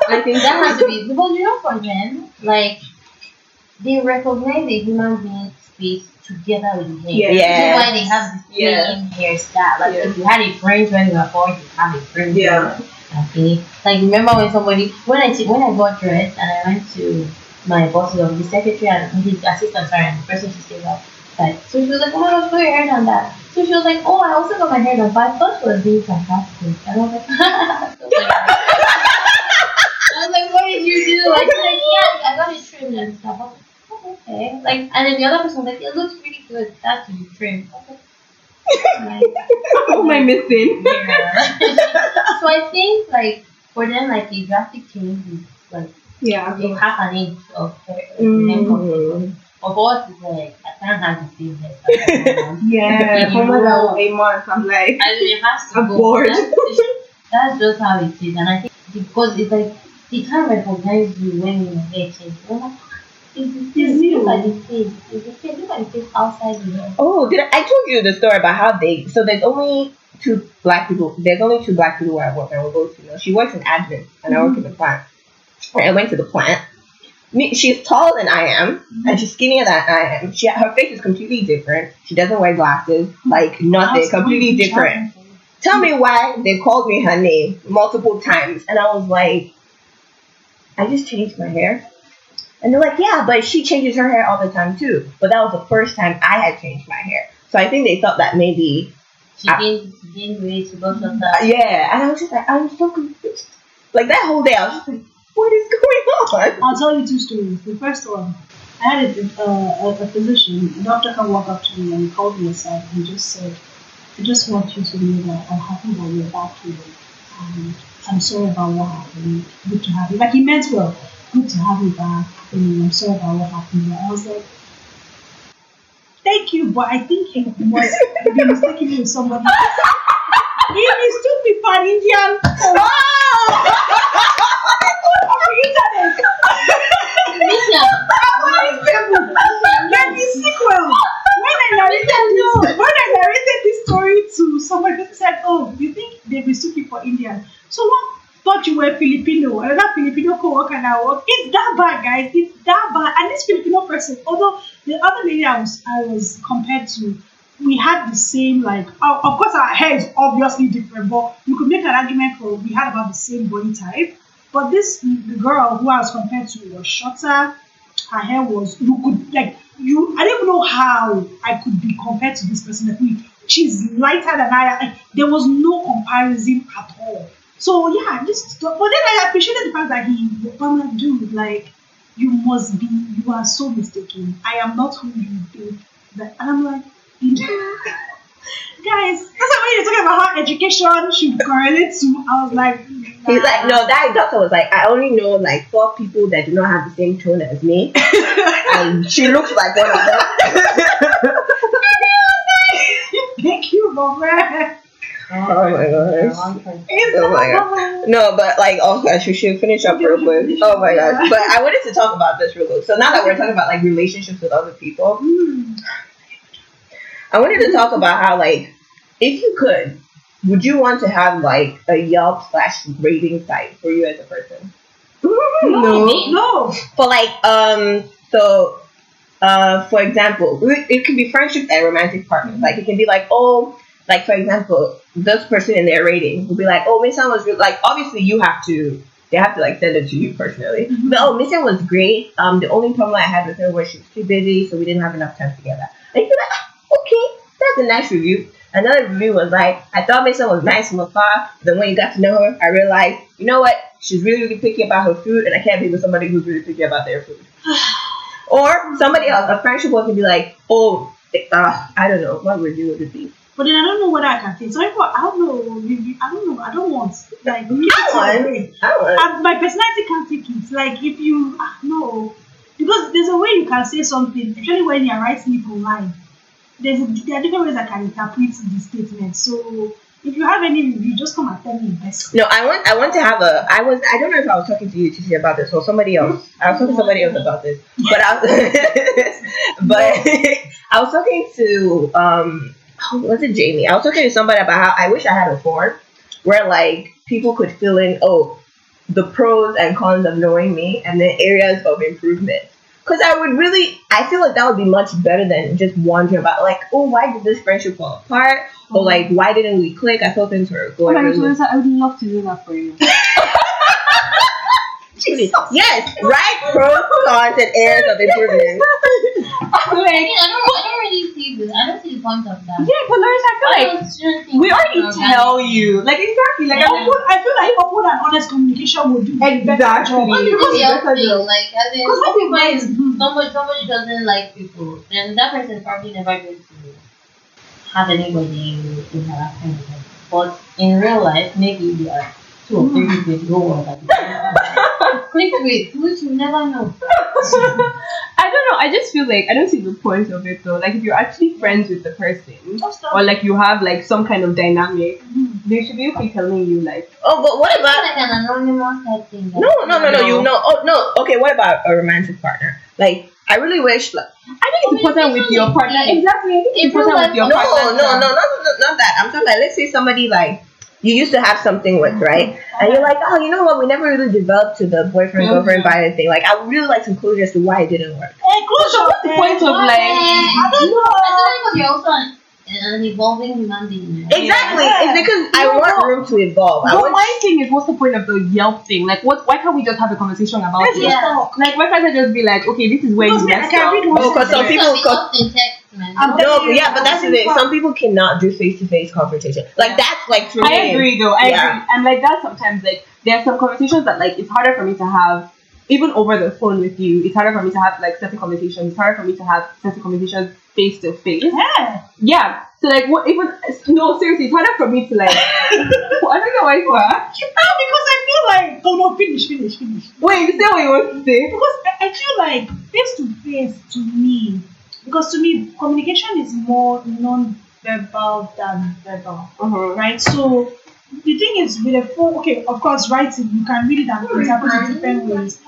S3: I think that has to be because you know for them, like they recognize a human being space together with the hair.
S4: Yeah.
S3: That's why they have the
S4: Yeah.
S3: same hairstyle. Like
S4: Yeah.
S3: if you had a fringe when you were born, you have a fringe.
S4: Yeah.
S3: Okay. Like remember when somebody when I when I got dressed and I went to my boss's office, the secretary and the assistant, sorry, and the person she stayed up. Like, so she was like, oh my gosh, put your hair done that. So she was like, oh, I also got my hair done, but I thought she was being sarcastic. And I was like, I was like, what did you do? I was like, yeah, I got it trimmed and stuff. I was like, oh, okay. Like, and then the other person was like, it looks really good. That's to be trimmed. I was like,
S4: What am I missing?
S3: yeah. so I think like for them like a drastic change is like
S4: Yeah.
S3: you have an inch of hair.
S1: Mm.
S3: Mm. For us it's like I can't have the.
S4: Yeah.
S3: Yeah.
S4: For more than a month, I'm like,
S3: I mean, it has to
S4: I'm
S3: go.
S4: bored.
S3: That's, that's just how it is, and I think because it's like they can't recognize you when your hair changes. They're like, face.
S2: It's you.
S3: Look at the face. It's the face. Look at the face outside the hair.
S1: Oh, did I, I told you the story about how they so there's only two black people there's only two black people where I work and we're both female. She works in admin and I work in the plant. And I went to the plant. Me, she's taller than I am and she's skinnier than I am. She her face is completely different. She doesn't wear glasses, like nothing, completely different. Tell me why they called me her name multiple times and I was like, I just changed my hair. And they're like, yeah, but she changes her hair all the time too. But that was the first time I had changed my hair. So I think they thought that maybe,
S3: She gained, weight. Shorter.
S1: uh, yeah. And I was just like, I'm so confused. Like that whole day, I was just like, what is going on?
S2: I'll tell you two stories. The first one, I had a, uh, a, a physician, a doctor come walk up to me and he called me aside and just said, I just want you to know that I'm happy that you're back here. And I'm sorry about what happened. Good to have you. Like he meant well. Good to have you back. And I'm sorry about what happened. But I was like, thank you, but I think he was they mistaken me with somebody. He mistook me for an Indian the internet.
S3: Misha,
S2: Then the sequel. When I narrated this, when I narrated this story to somebody, they said, "Oh, you think they mistook you for Indian? So what? Thought you were Filipino. Another Filipino co-worker I work. It's that bad, guys. It's that bad. And this Filipino person, although the other lady I was I compared to, we had the same like. Of course, our hair is obviously different, but you could make an argument for we had about the same body type. But this the girl who I was compared to was shorter. Her hair was you could like you. I don't know how I could be compared to this person. Like she's lighter than I. am. there was no comparison at all. So yeah, just but then I appreciated the fact that he, I'm like, dude, like you must be, you are so mistaken. I am not who you think that. And I'm like, guys, that's why when you're talking about how education should correlate to, I was like,
S1: He's like, no, that doctor was like, I only know like four people that do not have the same tone as me. and she looks like one of them.
S2: thank you, Robert.
S1: Oh my gosh.
S3: Wrong
S1: Oh my
S2: God.
S1: No, but like, oh gosh, we should finish up real quick. Oh my gosh. But I wanted to talk about this real quick. So now that we're talking about like relationships with other people,
S2: Mm.
S1: I wanted to talk about how like, if you could, would you want to have like a Yelp slash rating site for you as a person?
S3: No.
S2: No.
S1: For like, um, so, uh, for example, it it could be friendships and romantic partners. Like it can be like, oh, like for example, this person in their rating will be like, oh, Miss Ann was re-, like, obviously you have to, they have to like send it to you personally.
S2: Mhm.
S1: But oh, Miss Ann was great. Um, the only problem I had with her was she was too busy, so we didn't have enough time together. Like you're like, "Ah, okay, that's a nice review. Another review was like, I thought Ann was nice from afar. But then when you got to know her, I realized, you know what? She's really, really picky about her food, and I can't be with somebody who's really picky about their food. or somebody else, a friendship will can be like, oh, uh, I don't know, what review would it be?
S2: But then I don't know what I can take. So I thought, I don't know. I don't know. I don't want like.
S1: I want, I want.
S2: I, my personality can't take it. Like if you ah, no, because there's a way you can say something, especially when you're writing it online. There's there are different ways I can interpret the statement. So if you have any review, just come and tell me best.
S1: No, I want I want to have a I was I don't know if I was talking to you Titi about this or somebody else. I was talking to somebody else about this. But I was but I was talking to um oh, was it Jamie? I was talking to somebody about how I wish I had a form where like people could fill in oh the pros and cons of knowing me and then areas of improvement. Because I would really, I feel like that would be much better than just wondering about, like, oh, why did this friendship fall apart? Or, like, why didn't we click? I thought things were
S4: Oh
S1: going
S4: my
S1: really
S4: Clarissa, I would love to do that for you.
S1: Yes, right? Pros, cons, and areas of improvement.
S3: I I don't, I don't really see this. I don't see the point of that.
S4: Yeah, but Clarissa, I feel like
S3: think
S4: we already tell
S3: organic?
S4: you. Like exactly, like
S2: I
S4: I'm
S2: feel, I feel like open and honest communication would do better
S4: Exactly.
S2: job.
S4: Because
S3: the
S4: that's
S3: other thing?
S4: you-
S3: Like, as in,
S2: Because what people
S3: when
S2: is
S3: somebody, somebody doesn't like people, then that person is probably never going to have anybody interacting with them. But in real life, maybe there are two or three people with go on that. Click with, which you never know.
S4: I don't know. I just feel like I don't see the point of it though. Like if you're actually friends with the person, oh,
S2: just
S4: or like you have like some kind of dynamic, mm-hmm. they should be okay telling you like,
S1: Oh, but what about
S3: like an anonymous type thing. like-
S1: No, no, no, no.
S4: No.
S1: You know. Oh, no. Okay. What about a romantic partner? Like, I really wish. Like,
S4: I think it's important with your partner. Exactly. I think it's
S3: In real
S4: important with your
S1: no, no,
S4: partner.
S1: no, no, no, no, not that. I'm talking like, let's say somebody like you used to have something with, right? And you're like, oh, you know what? We never really developed to the boyfriend mm-hmm. girlfriend violent thing. Like, I would really like some closure as to why it didn't work.
S2: Hey, closure.
S4: What's the point of like?
S2: I don't know.
S3: I feel like because you're also an, uh, an evolving human being.
S1: Exactly.
S2: Yeah.
S1: It's because I
S4: No,
S1: want room to evolve. I
S4: But
S1: want.
S4: my thing is, what's the point of the Yelp thing? Like, what? Why can't we just have a conversation about
S2: Let's
S4: it?
S3: Yeah.
S4: Like, why can't I just be like, okay, this is where
S2: Because
S4: you
S2: me,
S4: messed
S2: can
S4: up.
S2: read one
S1: Oh, 'cause some people-
S3: It's not in text, man.
S2: I'm
S1: no,
S2: telling you,
S1: yeah, but that's the thing. Some people cannot do face to face confrontation. Like that's like for me.
S4: I agree though. I
S1: Yeah.
S4: agree. And like that sometimes like there are some conversations that like it's harder for me to have even over the phone with you. It's harder for me to have like certain conversations. It's harder for me to have certain conversations face to face.
S2: Yeah.
S4: Yeah. So like what even no seriously, it's harder for me to like I don't know why it's hard.
S2: No, because I feel like oh no, finish, finish, finish.
S4: Wait, you say what you want to say?
S2: Because I, I feel like face to face to me, because to me communication is more non-verbal than verbal,
S4: Uh-huh.
S2: right? So the thing is with a phone, okay, of course, writing you can read it and interpret it different ways.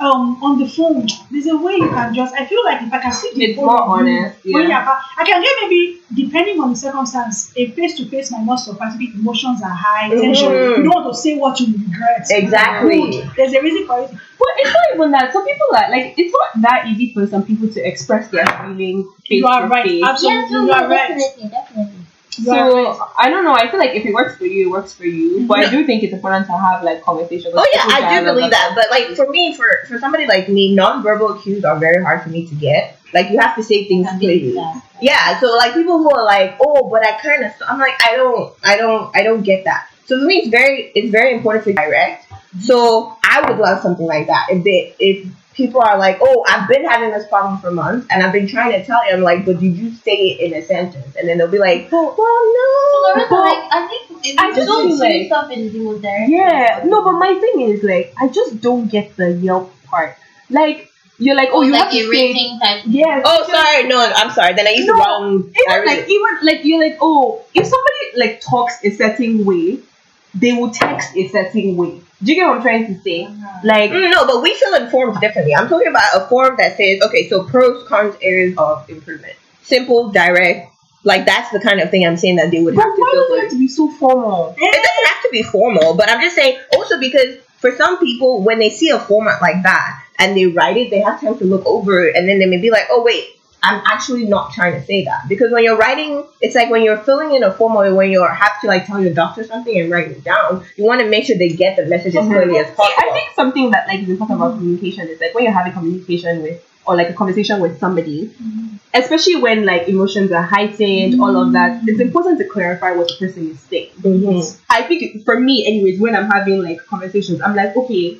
S2: Um, on the phone, there's a way you can just. I feel like if I can see the
S4: It's
S2: phone
S4: more
S2: of you,
S4: honest,
S2: when
S4: yeah.
S2: you're I can get maybe depending on the circumstance, a face to face might not suffice. Maybe emotions are high, tension.
S1: Mhm.
S2: You don't want to say what you regret.
S1: Exactly.
S2: Good. There's a reason for it.
S4: But it's not even that. Some people are like it's not that easy for some people to express their feelings face
S2: You are
S4: to
S2: right. Absolutely,
S3: Yes, no,
S2: you
S3: no,
S2: are right.
S3: definitely, definitely.
S2: You are right.
S4: So I don't know. I feel like if it works for you, it works for you. But I do think it's important to have like conversations.
S1: Oh yeah, I do believe that. But like for me, for for somebody like me, nonverbal cues are very hard for me to get. Like you have to say things clearly.
S3: that.
S1: Yeah, so like people who are like, oh, but I kind of, I'm like, I don't, I don't, I don't get that. So for me, it's very, it's very important to direct. So I would love something like that. If they, if people are like, oh, I've been having this problem for months, and I've been trying to tell you, I'm like, but did you say it in a sentence? And then they'll be like, well,
S3: So
S1: no.
S3: Loretta,
S4: But
S3: like, I think if
S4: I
S3: you
S4: just
S3: don't
S4: feel
S3: see
S4: like-
S3: stuff in chemotherapy.
S4: yeah, no. But my thing is like I just don't get the Yelp part. Like you're like, oh, you
S3: like
S4: have to say.
S3: rating type.
S4: Yes.
S1: Oh, sorry, no, I'm sorry. Then I used
S4: No,
S1: the wrong.
S4: Even
S1: really-
S4: like even like you're like, oh, if somebody like talks a certain way, they will text a certain way. Do you get what I'm trying to say?
S3: Uh-huh.
S4: Like
S1: Mm, no, but we feel informed differently. I'm talking about a form that says, okay, so pros, cons, areas of improvement. Simple, direct. Like that's the kind of thing I'm saying that they would
S4: But
S1: have to
S4: why does it have to be so formal?
S1: It doesn't have to be formal, but I'm just saying also because for some people, when they see a format like that and they write it, they have time to look over it and then they may be like, oh, wait, I'm actually not trying to say that. Because when you're writing, it's like when you're filling in a form or when you have to like tell your doctor something and write it down, you want to make sure they get the message as
S4: Mhm.
S1: clearly as
S4: See,
S1: possible.
S4: I think something that like is important about communication is like when you're having communication with or like a conversation with somebody, especially when like emotions are heightened, all of that, it's important to clarify what the person is saying.
S1: Mhm.
S4: I think for me, anyways, when I'm having like conversations, I'm like, okay,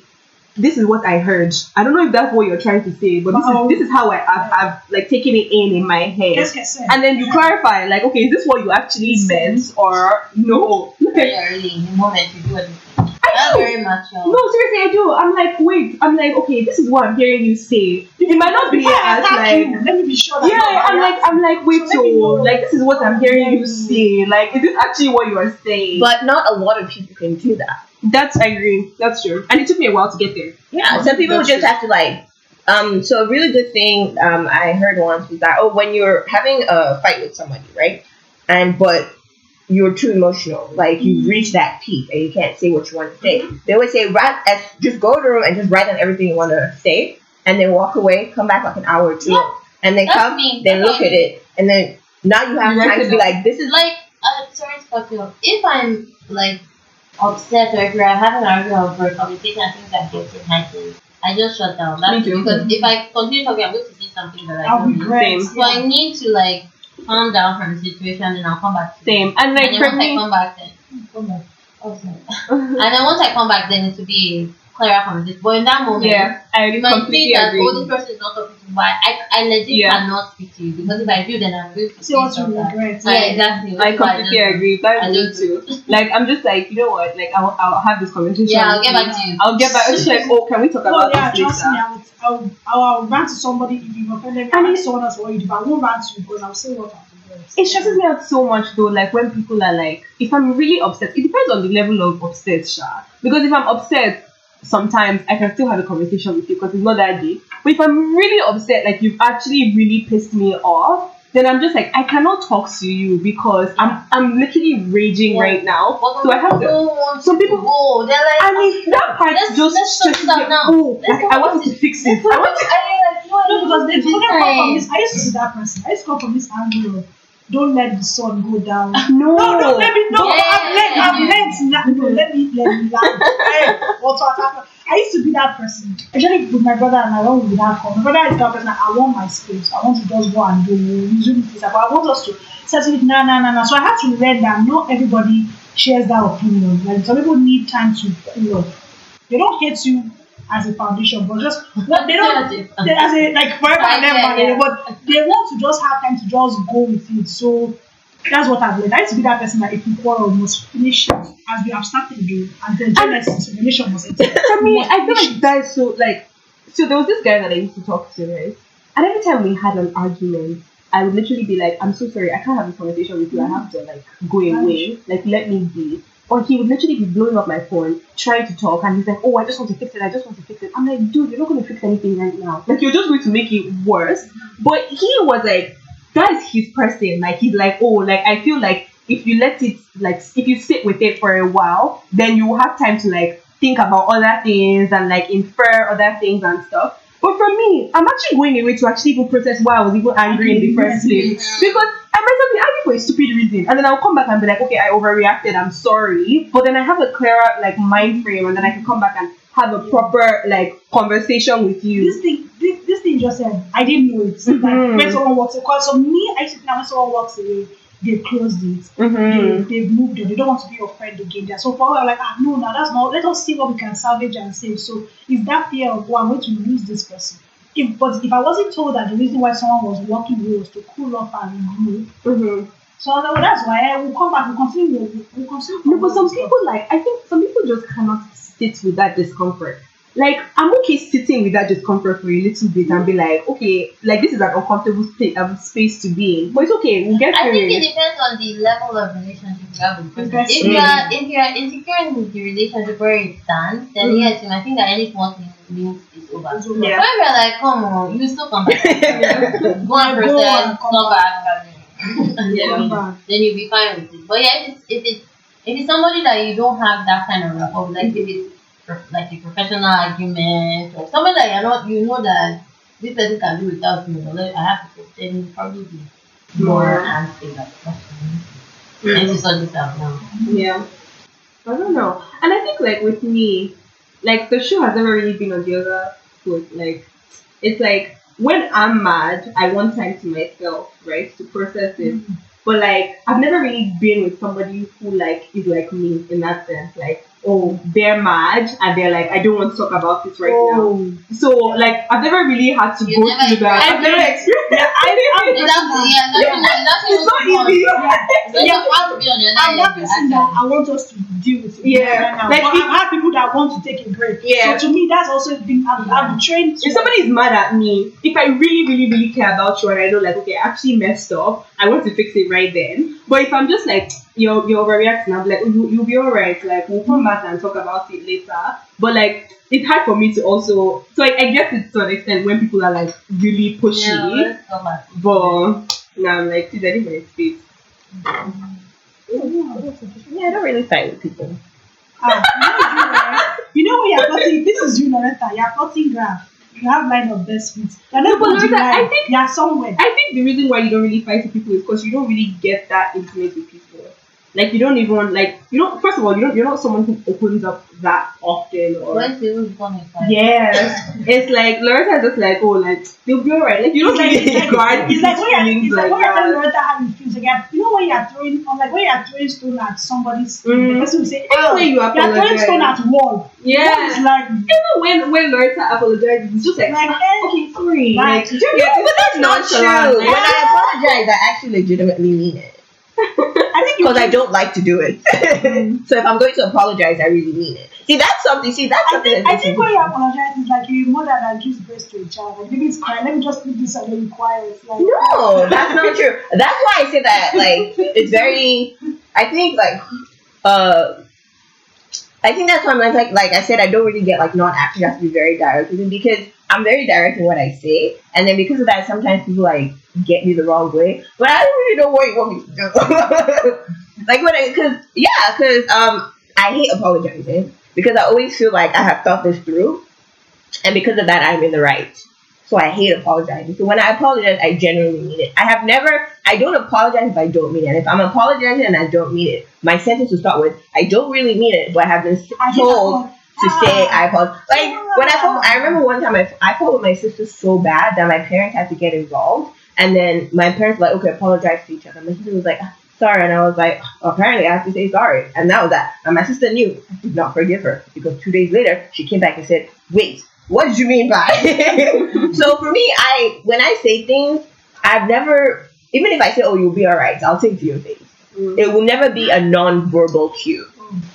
S4: this is what I heard. I don't know if that's what you're trying to say, but this
S2: Wow.
S4: is this is how I, I've, I've like taken it in in my head.
S2: Qu'est-ce que c'est?
S4: And then you clarify, like, okay, is this what you actually mm-hmm. meant or no?
S3: Very early in the moment you do everything.
S4: I
S3: That's
S4: do.
S3: very mature.
S4: No, seriously, I do. I'm like, wait, I'm like, okay, this is what I'm hearing you say. It might not be
S2: Before
S4: as like,
S2: you. let me be sure.
S4: yeah, I'm like, I'm like, wait,
S2: So let
S4: so like, this is what I'm hearing you mm-hmm. say. Like, is this actually what you are saying?
S1: But not a lot of people can do that.
S4: That's I agree. That's true. And it took me a while to get there.
S1: Yeah, some people just
S4: true.
S1: have to like. Um, so a really good thing um, I heard once was that oh, when you're having a fight with somebody, right, and but you're too emotional, like you've reached that peak and you can't say what you want to say. They always say write, as, just go to the room and just write down everything you want to say, and then walk away, come back like an hour or two,
S3: Yeah.
S1: and then
S3: That's
S1: come,
S3: me.
S1: then
S3: That's
S1: look at it, and then now you have
S4: You
S1: time to be like, this is
S3: like uh, sorry to cut you off. If I'm like upset or if we're having an argument over a conversation, I think that it heightened. I just shut down. That's
S4: Me too.
S3: because if I continue talking, I'm going to say something that I
S2: I'll
S3: don't mean.
S2: regret.
S4: Same.
S3: So I need to like calm down from the situation and I'll come back to it.
S4: Same. And like
S3: and then
S4: for
S3: once I come back then come back. Oh, and then once I come back then it will be a clearer conversation. But in that moment
S4: yeah, I
S3: you might
S4: completely
S3: think that
S4: agree.
S3: oh this person is not talking to me, I, I legit
S4: Yeah.
S3: cannot speak to you because if I do then I'm going to
S2: See what
S3: say
S2: you
S3: something.
S2: regret.
S3: Yeah, exactly.
S4: I
S3: Which is why
S4: completely
S3: just-
S4: agree. That's
S3: I
S4: me
S3: just-
S4: too. Like I'm just like, you know what? Like I'll, I'll have this conversation.
S3: Yeah, I'll get back to you.
S4: I'll get back. It's like, oh, can we talk
S2: Oh
S4: about
S2: yeah,
S4: this
S2: trust
S4: later?
S2: me. I would, I would, I would rant to somebody if you've offended me.
S4: I
S2: I
S4: mean-
S2: mean, someone else what you do, but I won't rant to you because I'll say what I regret.
S4: It stresses me out so much though, like when people are like, if I'm really upset, it depends on the level of upset, Sha. Because if I'm upset, sometimes I can still have a conversation with you because it's not that deep. But if I'm really upset, like you've actually really pissed me off, then I'm just like, I cannot talk to you because I'm I'm literally raging
S3: Yeah.
S4: right now.
S3: But
S4: So I have to. some
S3: to
S4: people-
S3: go. They're like,
S4: I mean, that part
S3: Let's-
S4: just
S3: let's
S4: stresses me
S3: now.
S4: Oh, like I want to fix it. I want.
S3: And you're like,
S2: No, because they
S3: doing?
S2: couldn't come from this. I used to see that person. I used to come from this angle don't let the sun go down.
S4: No,
S2: No, no, let me no.
S3: Yeah.
S2: I've learned. I've now. No, let me let me. Hey, what's what happened? I used to be that person, actually with my brother and I don't with that call. My brother is that person. I want my space. I want to just go and do usually this, but I want us to settle it. Nah, nah, nah, nah. So I had to learn that not everybody shares that opinion. Like some people need time to cool off. They don't hate you as a foundation, but just what they don't they, as a like forever and
S3: Yeah,
S2: ever,
S3: yeah.
S2: but they want to just have time to just go with it. So that's what I've learned. I used to be that person that if you quarrel, must finish it as we have started doing, and then Genesis, the relation must end.
S4: For me, I feel like
S2: it.
S4: that is so like. So there was this guy that I used to talk to, right? And every time we had an argument, I would literally be like, "I'm so sorry, I can't have a conversation with you. I have to like go away. Like let me be." Or he would literally be blowing up my phone, trying to talk, and he's like, "Oh, I just want to fix it. I just want to fix it." I'm like, "Dude, you're not going to fix anything right now. Like you're just going to make it worse." But he was like, "That's his person. Like he's like, oh, like I feel like if you let it, like if you sit with it for a while, then you will have time to like think about other things and like infer other things and stuff." But for me, I'm actually going away to actually even process why I was even angry in the first place. Because I might have been angry for a stupid reason. And then I'll come back and be like, okay, I overreacted, I'm sorry. But then I have a clearer like mind frame and then I can come back and have a proper like conversation with you.
S2: This thing, this, this thing just said, I didn't know it.
S4: Mhm.
S2: Like when someone walks away, so me, I used to think that when someone walks away, they've closed it.
S4: Mm-hmm.
S2: they, they've moved on. They don't want to be your friend again. They're so far. I'm like, ah, no, no, that's not. Let us see what we can salvage and save. So it's that fear of, oh, I'm going to lose this person. If, but if I wasn't told that the reason why someone was walking away was to cool off and regroup,
S4: Mm-hmm.
S2: so well, that's why I will come back. We'll continue. We'll, we'll continue.
S4: No, but some people like I think some people just cannot sit with that discomfort. Like I'm okay sitting with that discomfort for a little bit and be like, okay, like this is an uncomfortable state, um, space to be in, but it's okay. We'll get
S3: I
S4: through
S3: think it
S4: it.
S3: depends on the level of relationship you have with the person. If you are if you are insecure in the relationship where it stands, then
S4: Mhm.
S3: yes, you might think that any small thing means it's over.
S2: It's over.
S3: But
S4: Yeah.
S3: if you're like, come on, you still come back. go and
S2: Go
S3: process,
S2: come
S3: come back, then,
S2: Yeah,
S3: you-
S2: back.
S3: then you'll be fine with it. But yeah, if it's if it's if it's somebody that you don't have that kind of rapport, with, like if it's pro- like a professional argument or something that you're not, you know that this person can do without me, like, I have to, then you probably be more
S4: More.
S3: answering that question. And to sort this out now.
S4: Yeah. I don't know. And I think like with me, like the shoe has never really been on the other foot. Like it's like when I'm mad, I want time to myself, right? To process it. Mm. But like I've never really been with somebody who like is like me in that sense. Like, oh, they're mad and they're like, I don't want to talk about it right now.
S2: Oh.
S4: So like I've never really had to
S3: You've
S4: go through that. I've never experienced
S2: Yeah, I, I'm the person
S3: Exactly,
S2: that-
S3: yeah, that's that's
S4: It's not easy.
S3: So you have to be on your
S2: I'm not
S3: side.
S2: person that I want us to deal with it
S4: Yeah,
S2: right now.
S4: like
S2: but
S4: if-
S2: I've had people that want to take a break.
S4: Yeah.
S2: So to me, that's also been I've, I've been trained to
S4: if somebody is mad at me, if I really, really, really care about you and I know like okay, I actually messed up, I want to fix it right then. But if I'm just like you're you're overreacting, I'm like, you you'll be alright, like we'll come back and talk about it later. But like it's hard for me to also so like, I guess it to an extent when people are like really pushy.
S3: Yeah, back.
S4: But now I'm like, please, I need my space. Yeah, I don't really fight with people.
S2: Ah, you know, you know, right? you know when you're plotting, this is you, Loretta, you're plotting graph. you have line of best. They're
S4: No,
S2: not
S4: but Loretta, I think-
S2: are somewhere.
S4: I think the reason why you don't really fight with people is because you don't really get that intimate with people. Like you don't even like you don't. First of all, you don't. You're not someone who opens up that often. Or
S3: When people become excited.
S4: yes, it's like Loretta is just like oh like you'll be alright. Like you don't
S2: like,
S4: really
S2: it's like,
S4: guard
S2: it's like
S4: people's
S2: when you're,
S4: feelings
S2: it's like
S4: like
S2: when you're telling
S4: that.
S2: Loretta how you feel. Like, you know when you're throwing, or like when you're throwing stone at somebody's,
S4: Mm.
S2: the person will say,
S4: Even
S2: oh,
S4: when you
S2: you're throwing
S4: apologize.
S2: stone at wall. Wall is
S4: Yeah.
S2: like,
S4: Even when when Loretta apologizes, it's just like,
S2: like, eh,
S4: okay, sorry.
S2: Right.
S4: Like, do you get it?
S1: But that's not true.
S4: nonchalant,
S1: When I apologize, I actually legitimately mean it.
S2: I think
S1: Because I don't like to do it. so if I'm going to apologize, I really mean it. See, that's something. See, that's
S2: I
S1: something.
S2: think,
S1: that
S2: I think when you apologize, it's like you're a mother that gives birth to a child. Like, maybe it's crying. Let me just put this and then you quiet. Like,
S1: No, that's not true. That's why I say that. Like, it's very. I think like, uh, I think that's why I'm like, like, I said, I don't really get like non-actors have to be very direct with me because I'm very direct in what I say, and then because of that, sometimes people like get me the wrong way. But I don't really know what you want me to do. like when I, because yeah, because um, I hate apologizing because I always feel like I have thought this through, and because of that, I'm in the right. So I hate apologizing. So when I apologize, I genuinely mean it. I have never, I don't apologize if I don't mean it. If I'm apologizing and I don't mean it, my sentence will start with, I don't really mean it, but I have been told to say I apologize. Like when I fought, I remember one time I, I fought with my sister so bad that my parents had to get involved, and then my parents were like, okay, apologize to each other. My sister was like, sorry, and I was like, apparently I have to say sorry, and that was that. And my sister knew I did not forgive her because two days later she came back and said, wait, what did you mean by? so for me, I when I say things, I've never even if I say, oh, you'll be alright, I'll take to your face.
S4: Mm.
S1: It will never be a non-verbal cue.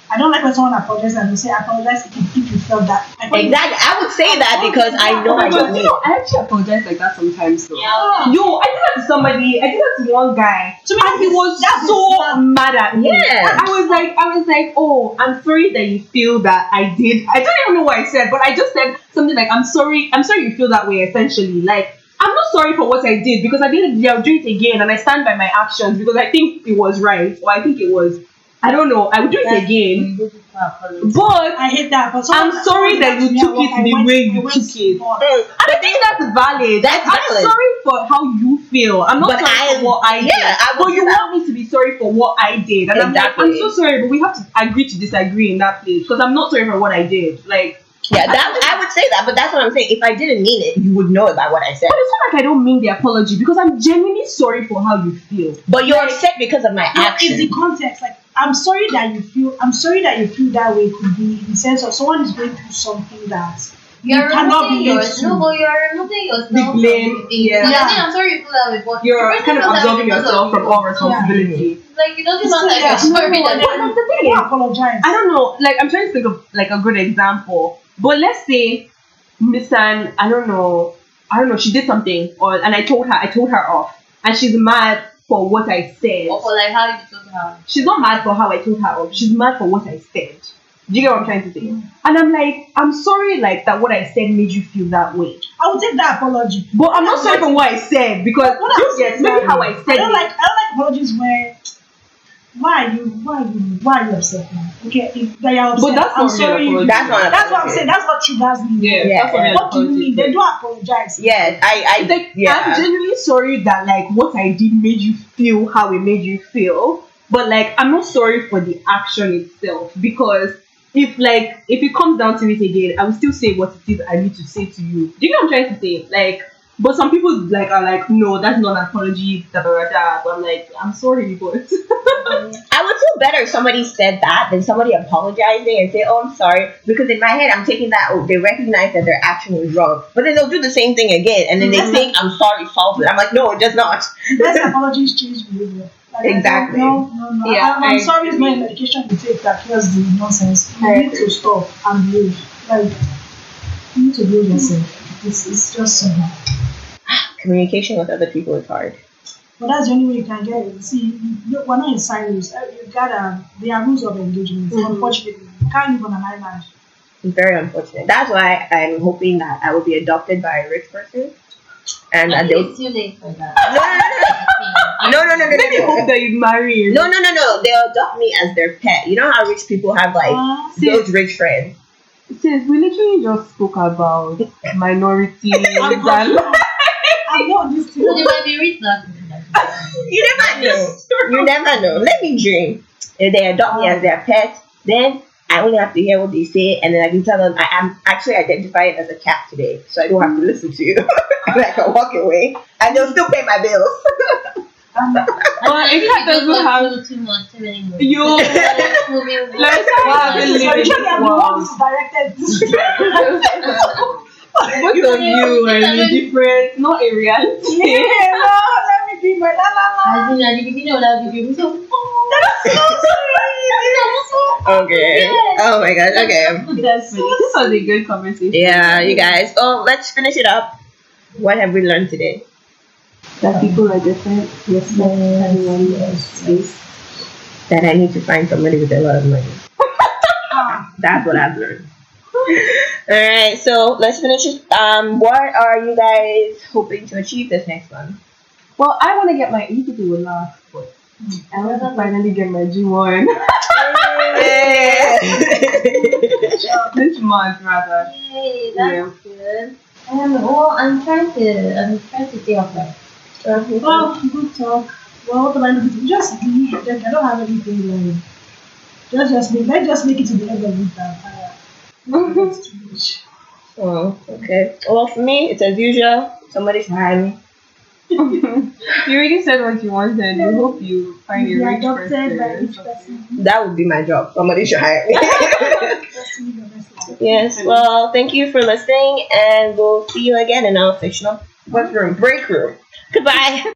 S2: I don't like when someone apologizes and they say, I apologize if you, if you felt that. I
S1: Exactly. I would say that because I know I don't
S4: you know, I actually apologize like that sometimes though.
S3: Yeah.
S4: Yo, I did that to somebody. I did that to one guy,
S2: To me,
S4: and he was
S2: that's
S4: so mad at me.
S1: Yeah.
S4: I was like, I was like, oh, I'm sorry that you feel that I did. I don't even know what I said, but I just said something like, I'm sorry. I'm sorry you feel that way. Essentially, like. I'm not sorry for what I did because I did it. I'll do it again, and I stand by my actions because I think it was right, or I think it was. I don't know. I would do it
S3: That's-
S4: again,
S3: you go to apologize.
S4: but
S2: I hate that. But
S4: I'm sorry that you
S2: someone
S4: took it the
S2: work, I
S4: way you took it.
S2: for-
S4: And I think that's valid.
S1: That's
S4: I'm
S1: valid.
S4: sorry for how you feel. I'm not
S1: But
S4: sorry
S1: I-
S4: for what I did.
S1: yeah, I
S4: but you
S1: that.
S4: want me to be sorry for what I did. And exactly. I'm like, I'm so sorry, but we have to agree to disagree in that place. Because I'm not sorry for what I did. Like,
S1: Yeah, that I would say that, but that's what I'm saying. If I didn't mean it, you would know it by what I said.
S4: but it's not like I don't mean the apology because I'm genuinely sorry for how you feel.
S1: But you're upset because of my
S2: No, it's the context. Like, I'm sorry that you feel. I'm sorry that you feel that way. Could be in the sense of someone is going through something that
S3: You're
S2: you cannot be
S3: your,
S2: late
S3: no, but you're removing yourself
S4: The
S3: from
S4: blame,
S3: everything.
S4: yeah.
S3: But
S2: Yeah.
S3: I think I'm sorry you feel that way, but
S4: You're kind of
S3: feels that way
S4: absolving
S3: because
S4: yourself
S3: of
S4: from all responsibility.
S3: Like it doesn't
S2: It's
S3: matter
S2: still
S3: if you're sorry
S2: No,
S3: that
S2: no,
S4: But
S2: no.
S4: that's the thing
S2: You
S4: is,
S2: apologize.
S4: I don't know. Like I'm trying to think of like a good example. But let's say Miss Ann, I don't know, I don't know, she did something or and I told her, I told her off. And she's mad for what I said.
S3: Or for like how you told her.
S4: She's not mad for how I told her off. She's mad for what I said. Do you get what I'm trying to say? And I'm like, I'm sorry like that what I said made you feel that way.
S2: I will take that apology.
S4: But I'm not sorry for what I said because
S2: What I'm
S4: you get maybe how I said
S2: I
S4: said
S2: don't
S4: it.
S2: like. I don't like apologies where. Why are you? Why are you? Why are you upset now? Okay, if they are upset,
S4: But that's
S2: I'm
S4: not real
S2: sorry.
S4: apology.
S1: That's not.
S2: That's what I'm saying. That's what triggers me.
S4: yeah,
S1: Yeah,
S4: that's what
S1: yeah.
S2: What do you mean? They do apologize.
S1: Yeah, I, I,
S4: like
S1: yeah.
S4: I'm genuinely sorry that like what I did made you feel how it made you feel, but like I'm not sorry for the action itself because if like if it comes down to it again, I will still say what it is I need to say to you. Do you know what I'm trying to say? Like, but some people like are like, no, that's not an apology, da da da. But I'm like, I'm sorry, but
S1: I would feel better if somebody said that than somebody apologizing and say, "Oh, I'm sorry," because in my head I'm taking that oh, they recognize that their action was wrong, but then they'll do the same thing again, and then they
S2: Mhm.
S1: think I'm sorry it. I'm like, no, it does not.
S2: Best apologies change behavior. Like,
S1: Exactly.
S2: No, no, no.
S4: Yeah,
S2: I'm, I'm
S4: I
S2: sorry it's not a
S4: agree.
S2: medication you take that cures the nonsense. You need to stop and behave. Like, you need to behave yourself. It's, it's just so hard.
S1: Communication with other people is hard.
S2: But that's the only way you can get it. See, you, you, we're not in silos. Uh, You gotta, there are rules of engagement.
S4: Mhm.
S2: Unfortunately, you can't live on an island.
S1: It's very unfortunate. That's why I'm hoping that I will be adopted by a rich person, and
S3: I
S1: that
S3: think
S1: they'll.
S3: it's too late for that.
S1: No, no, no, no, no,
S4: maybe
S1: no, no,
S4: hope
S1: no.
S4: that you marry.
S1: No, no, no, no. They'll adopt me as their pet. You know how rich people have like
S2: Uh,
S4: See-
S1: those rich friends.
S4: Sis, we literally just spoke about minorities
S2: I'm
S4: and
S2: I'm not this
S3: So they
S2: thing.
S3: might be rich.
S1: You never know. You never know. Let me dream. If they adopt me as their pet, then I only have to hear what they say, and then I can tell them I am actually identifying as a cat today, so I don't have to listen to you. and I can walk away, and they'll still pay my bills.
S4: Well, if that doesn't have
S3: too much, too many movies.
S4: you,
S3: Let's move in.
S4: Let's have a little
S2: usually I'm the
S4: Wow.
S2: directed this.
S4: both of you are in different, not a reality.
S2: yeah, no, let me be my la la la.
S3: As in, at the beginning of that video, we said,
S1: Okay. Oh my gosh. Okay.
S4: That's. This was a good conversation.
S1: Yeah, you guys. Oh, let's finish it up. What have we learned today?
S4: That people are different. Yes, everyone has space.
S1: That I need to find somebody with a lot of money. That's what I've learned. All right, so let's finish it. Um, what are you guys hoping to achieve this next one?
S4: Well, I want to get my. People would laugh, but I want to finally get my G1 this month, rather.
S3: Hey, that's good. Um, well, I'm trying to, I'm trying to stay off like.
S2: Well, good talk. Well, what am I looking to? Just be. Just, I don't have anything like. Just, just make. Let's just make it to the end of it. I'm tired. Too much.
S1: Oh, okay. Well, for me, it's as usual. Somebody should hire me.
S4: You already said what you wanted. We hope you find a
S2: Be
S4: rich
S2: adopted by rich
S4: person.
S2: person.
S1: That would be my job. Somebody should hire me.
S2: Just leave the message.
S1: yes. Well, thank you for listening, and we'll see you again in our fictional what room break room. Goodbye.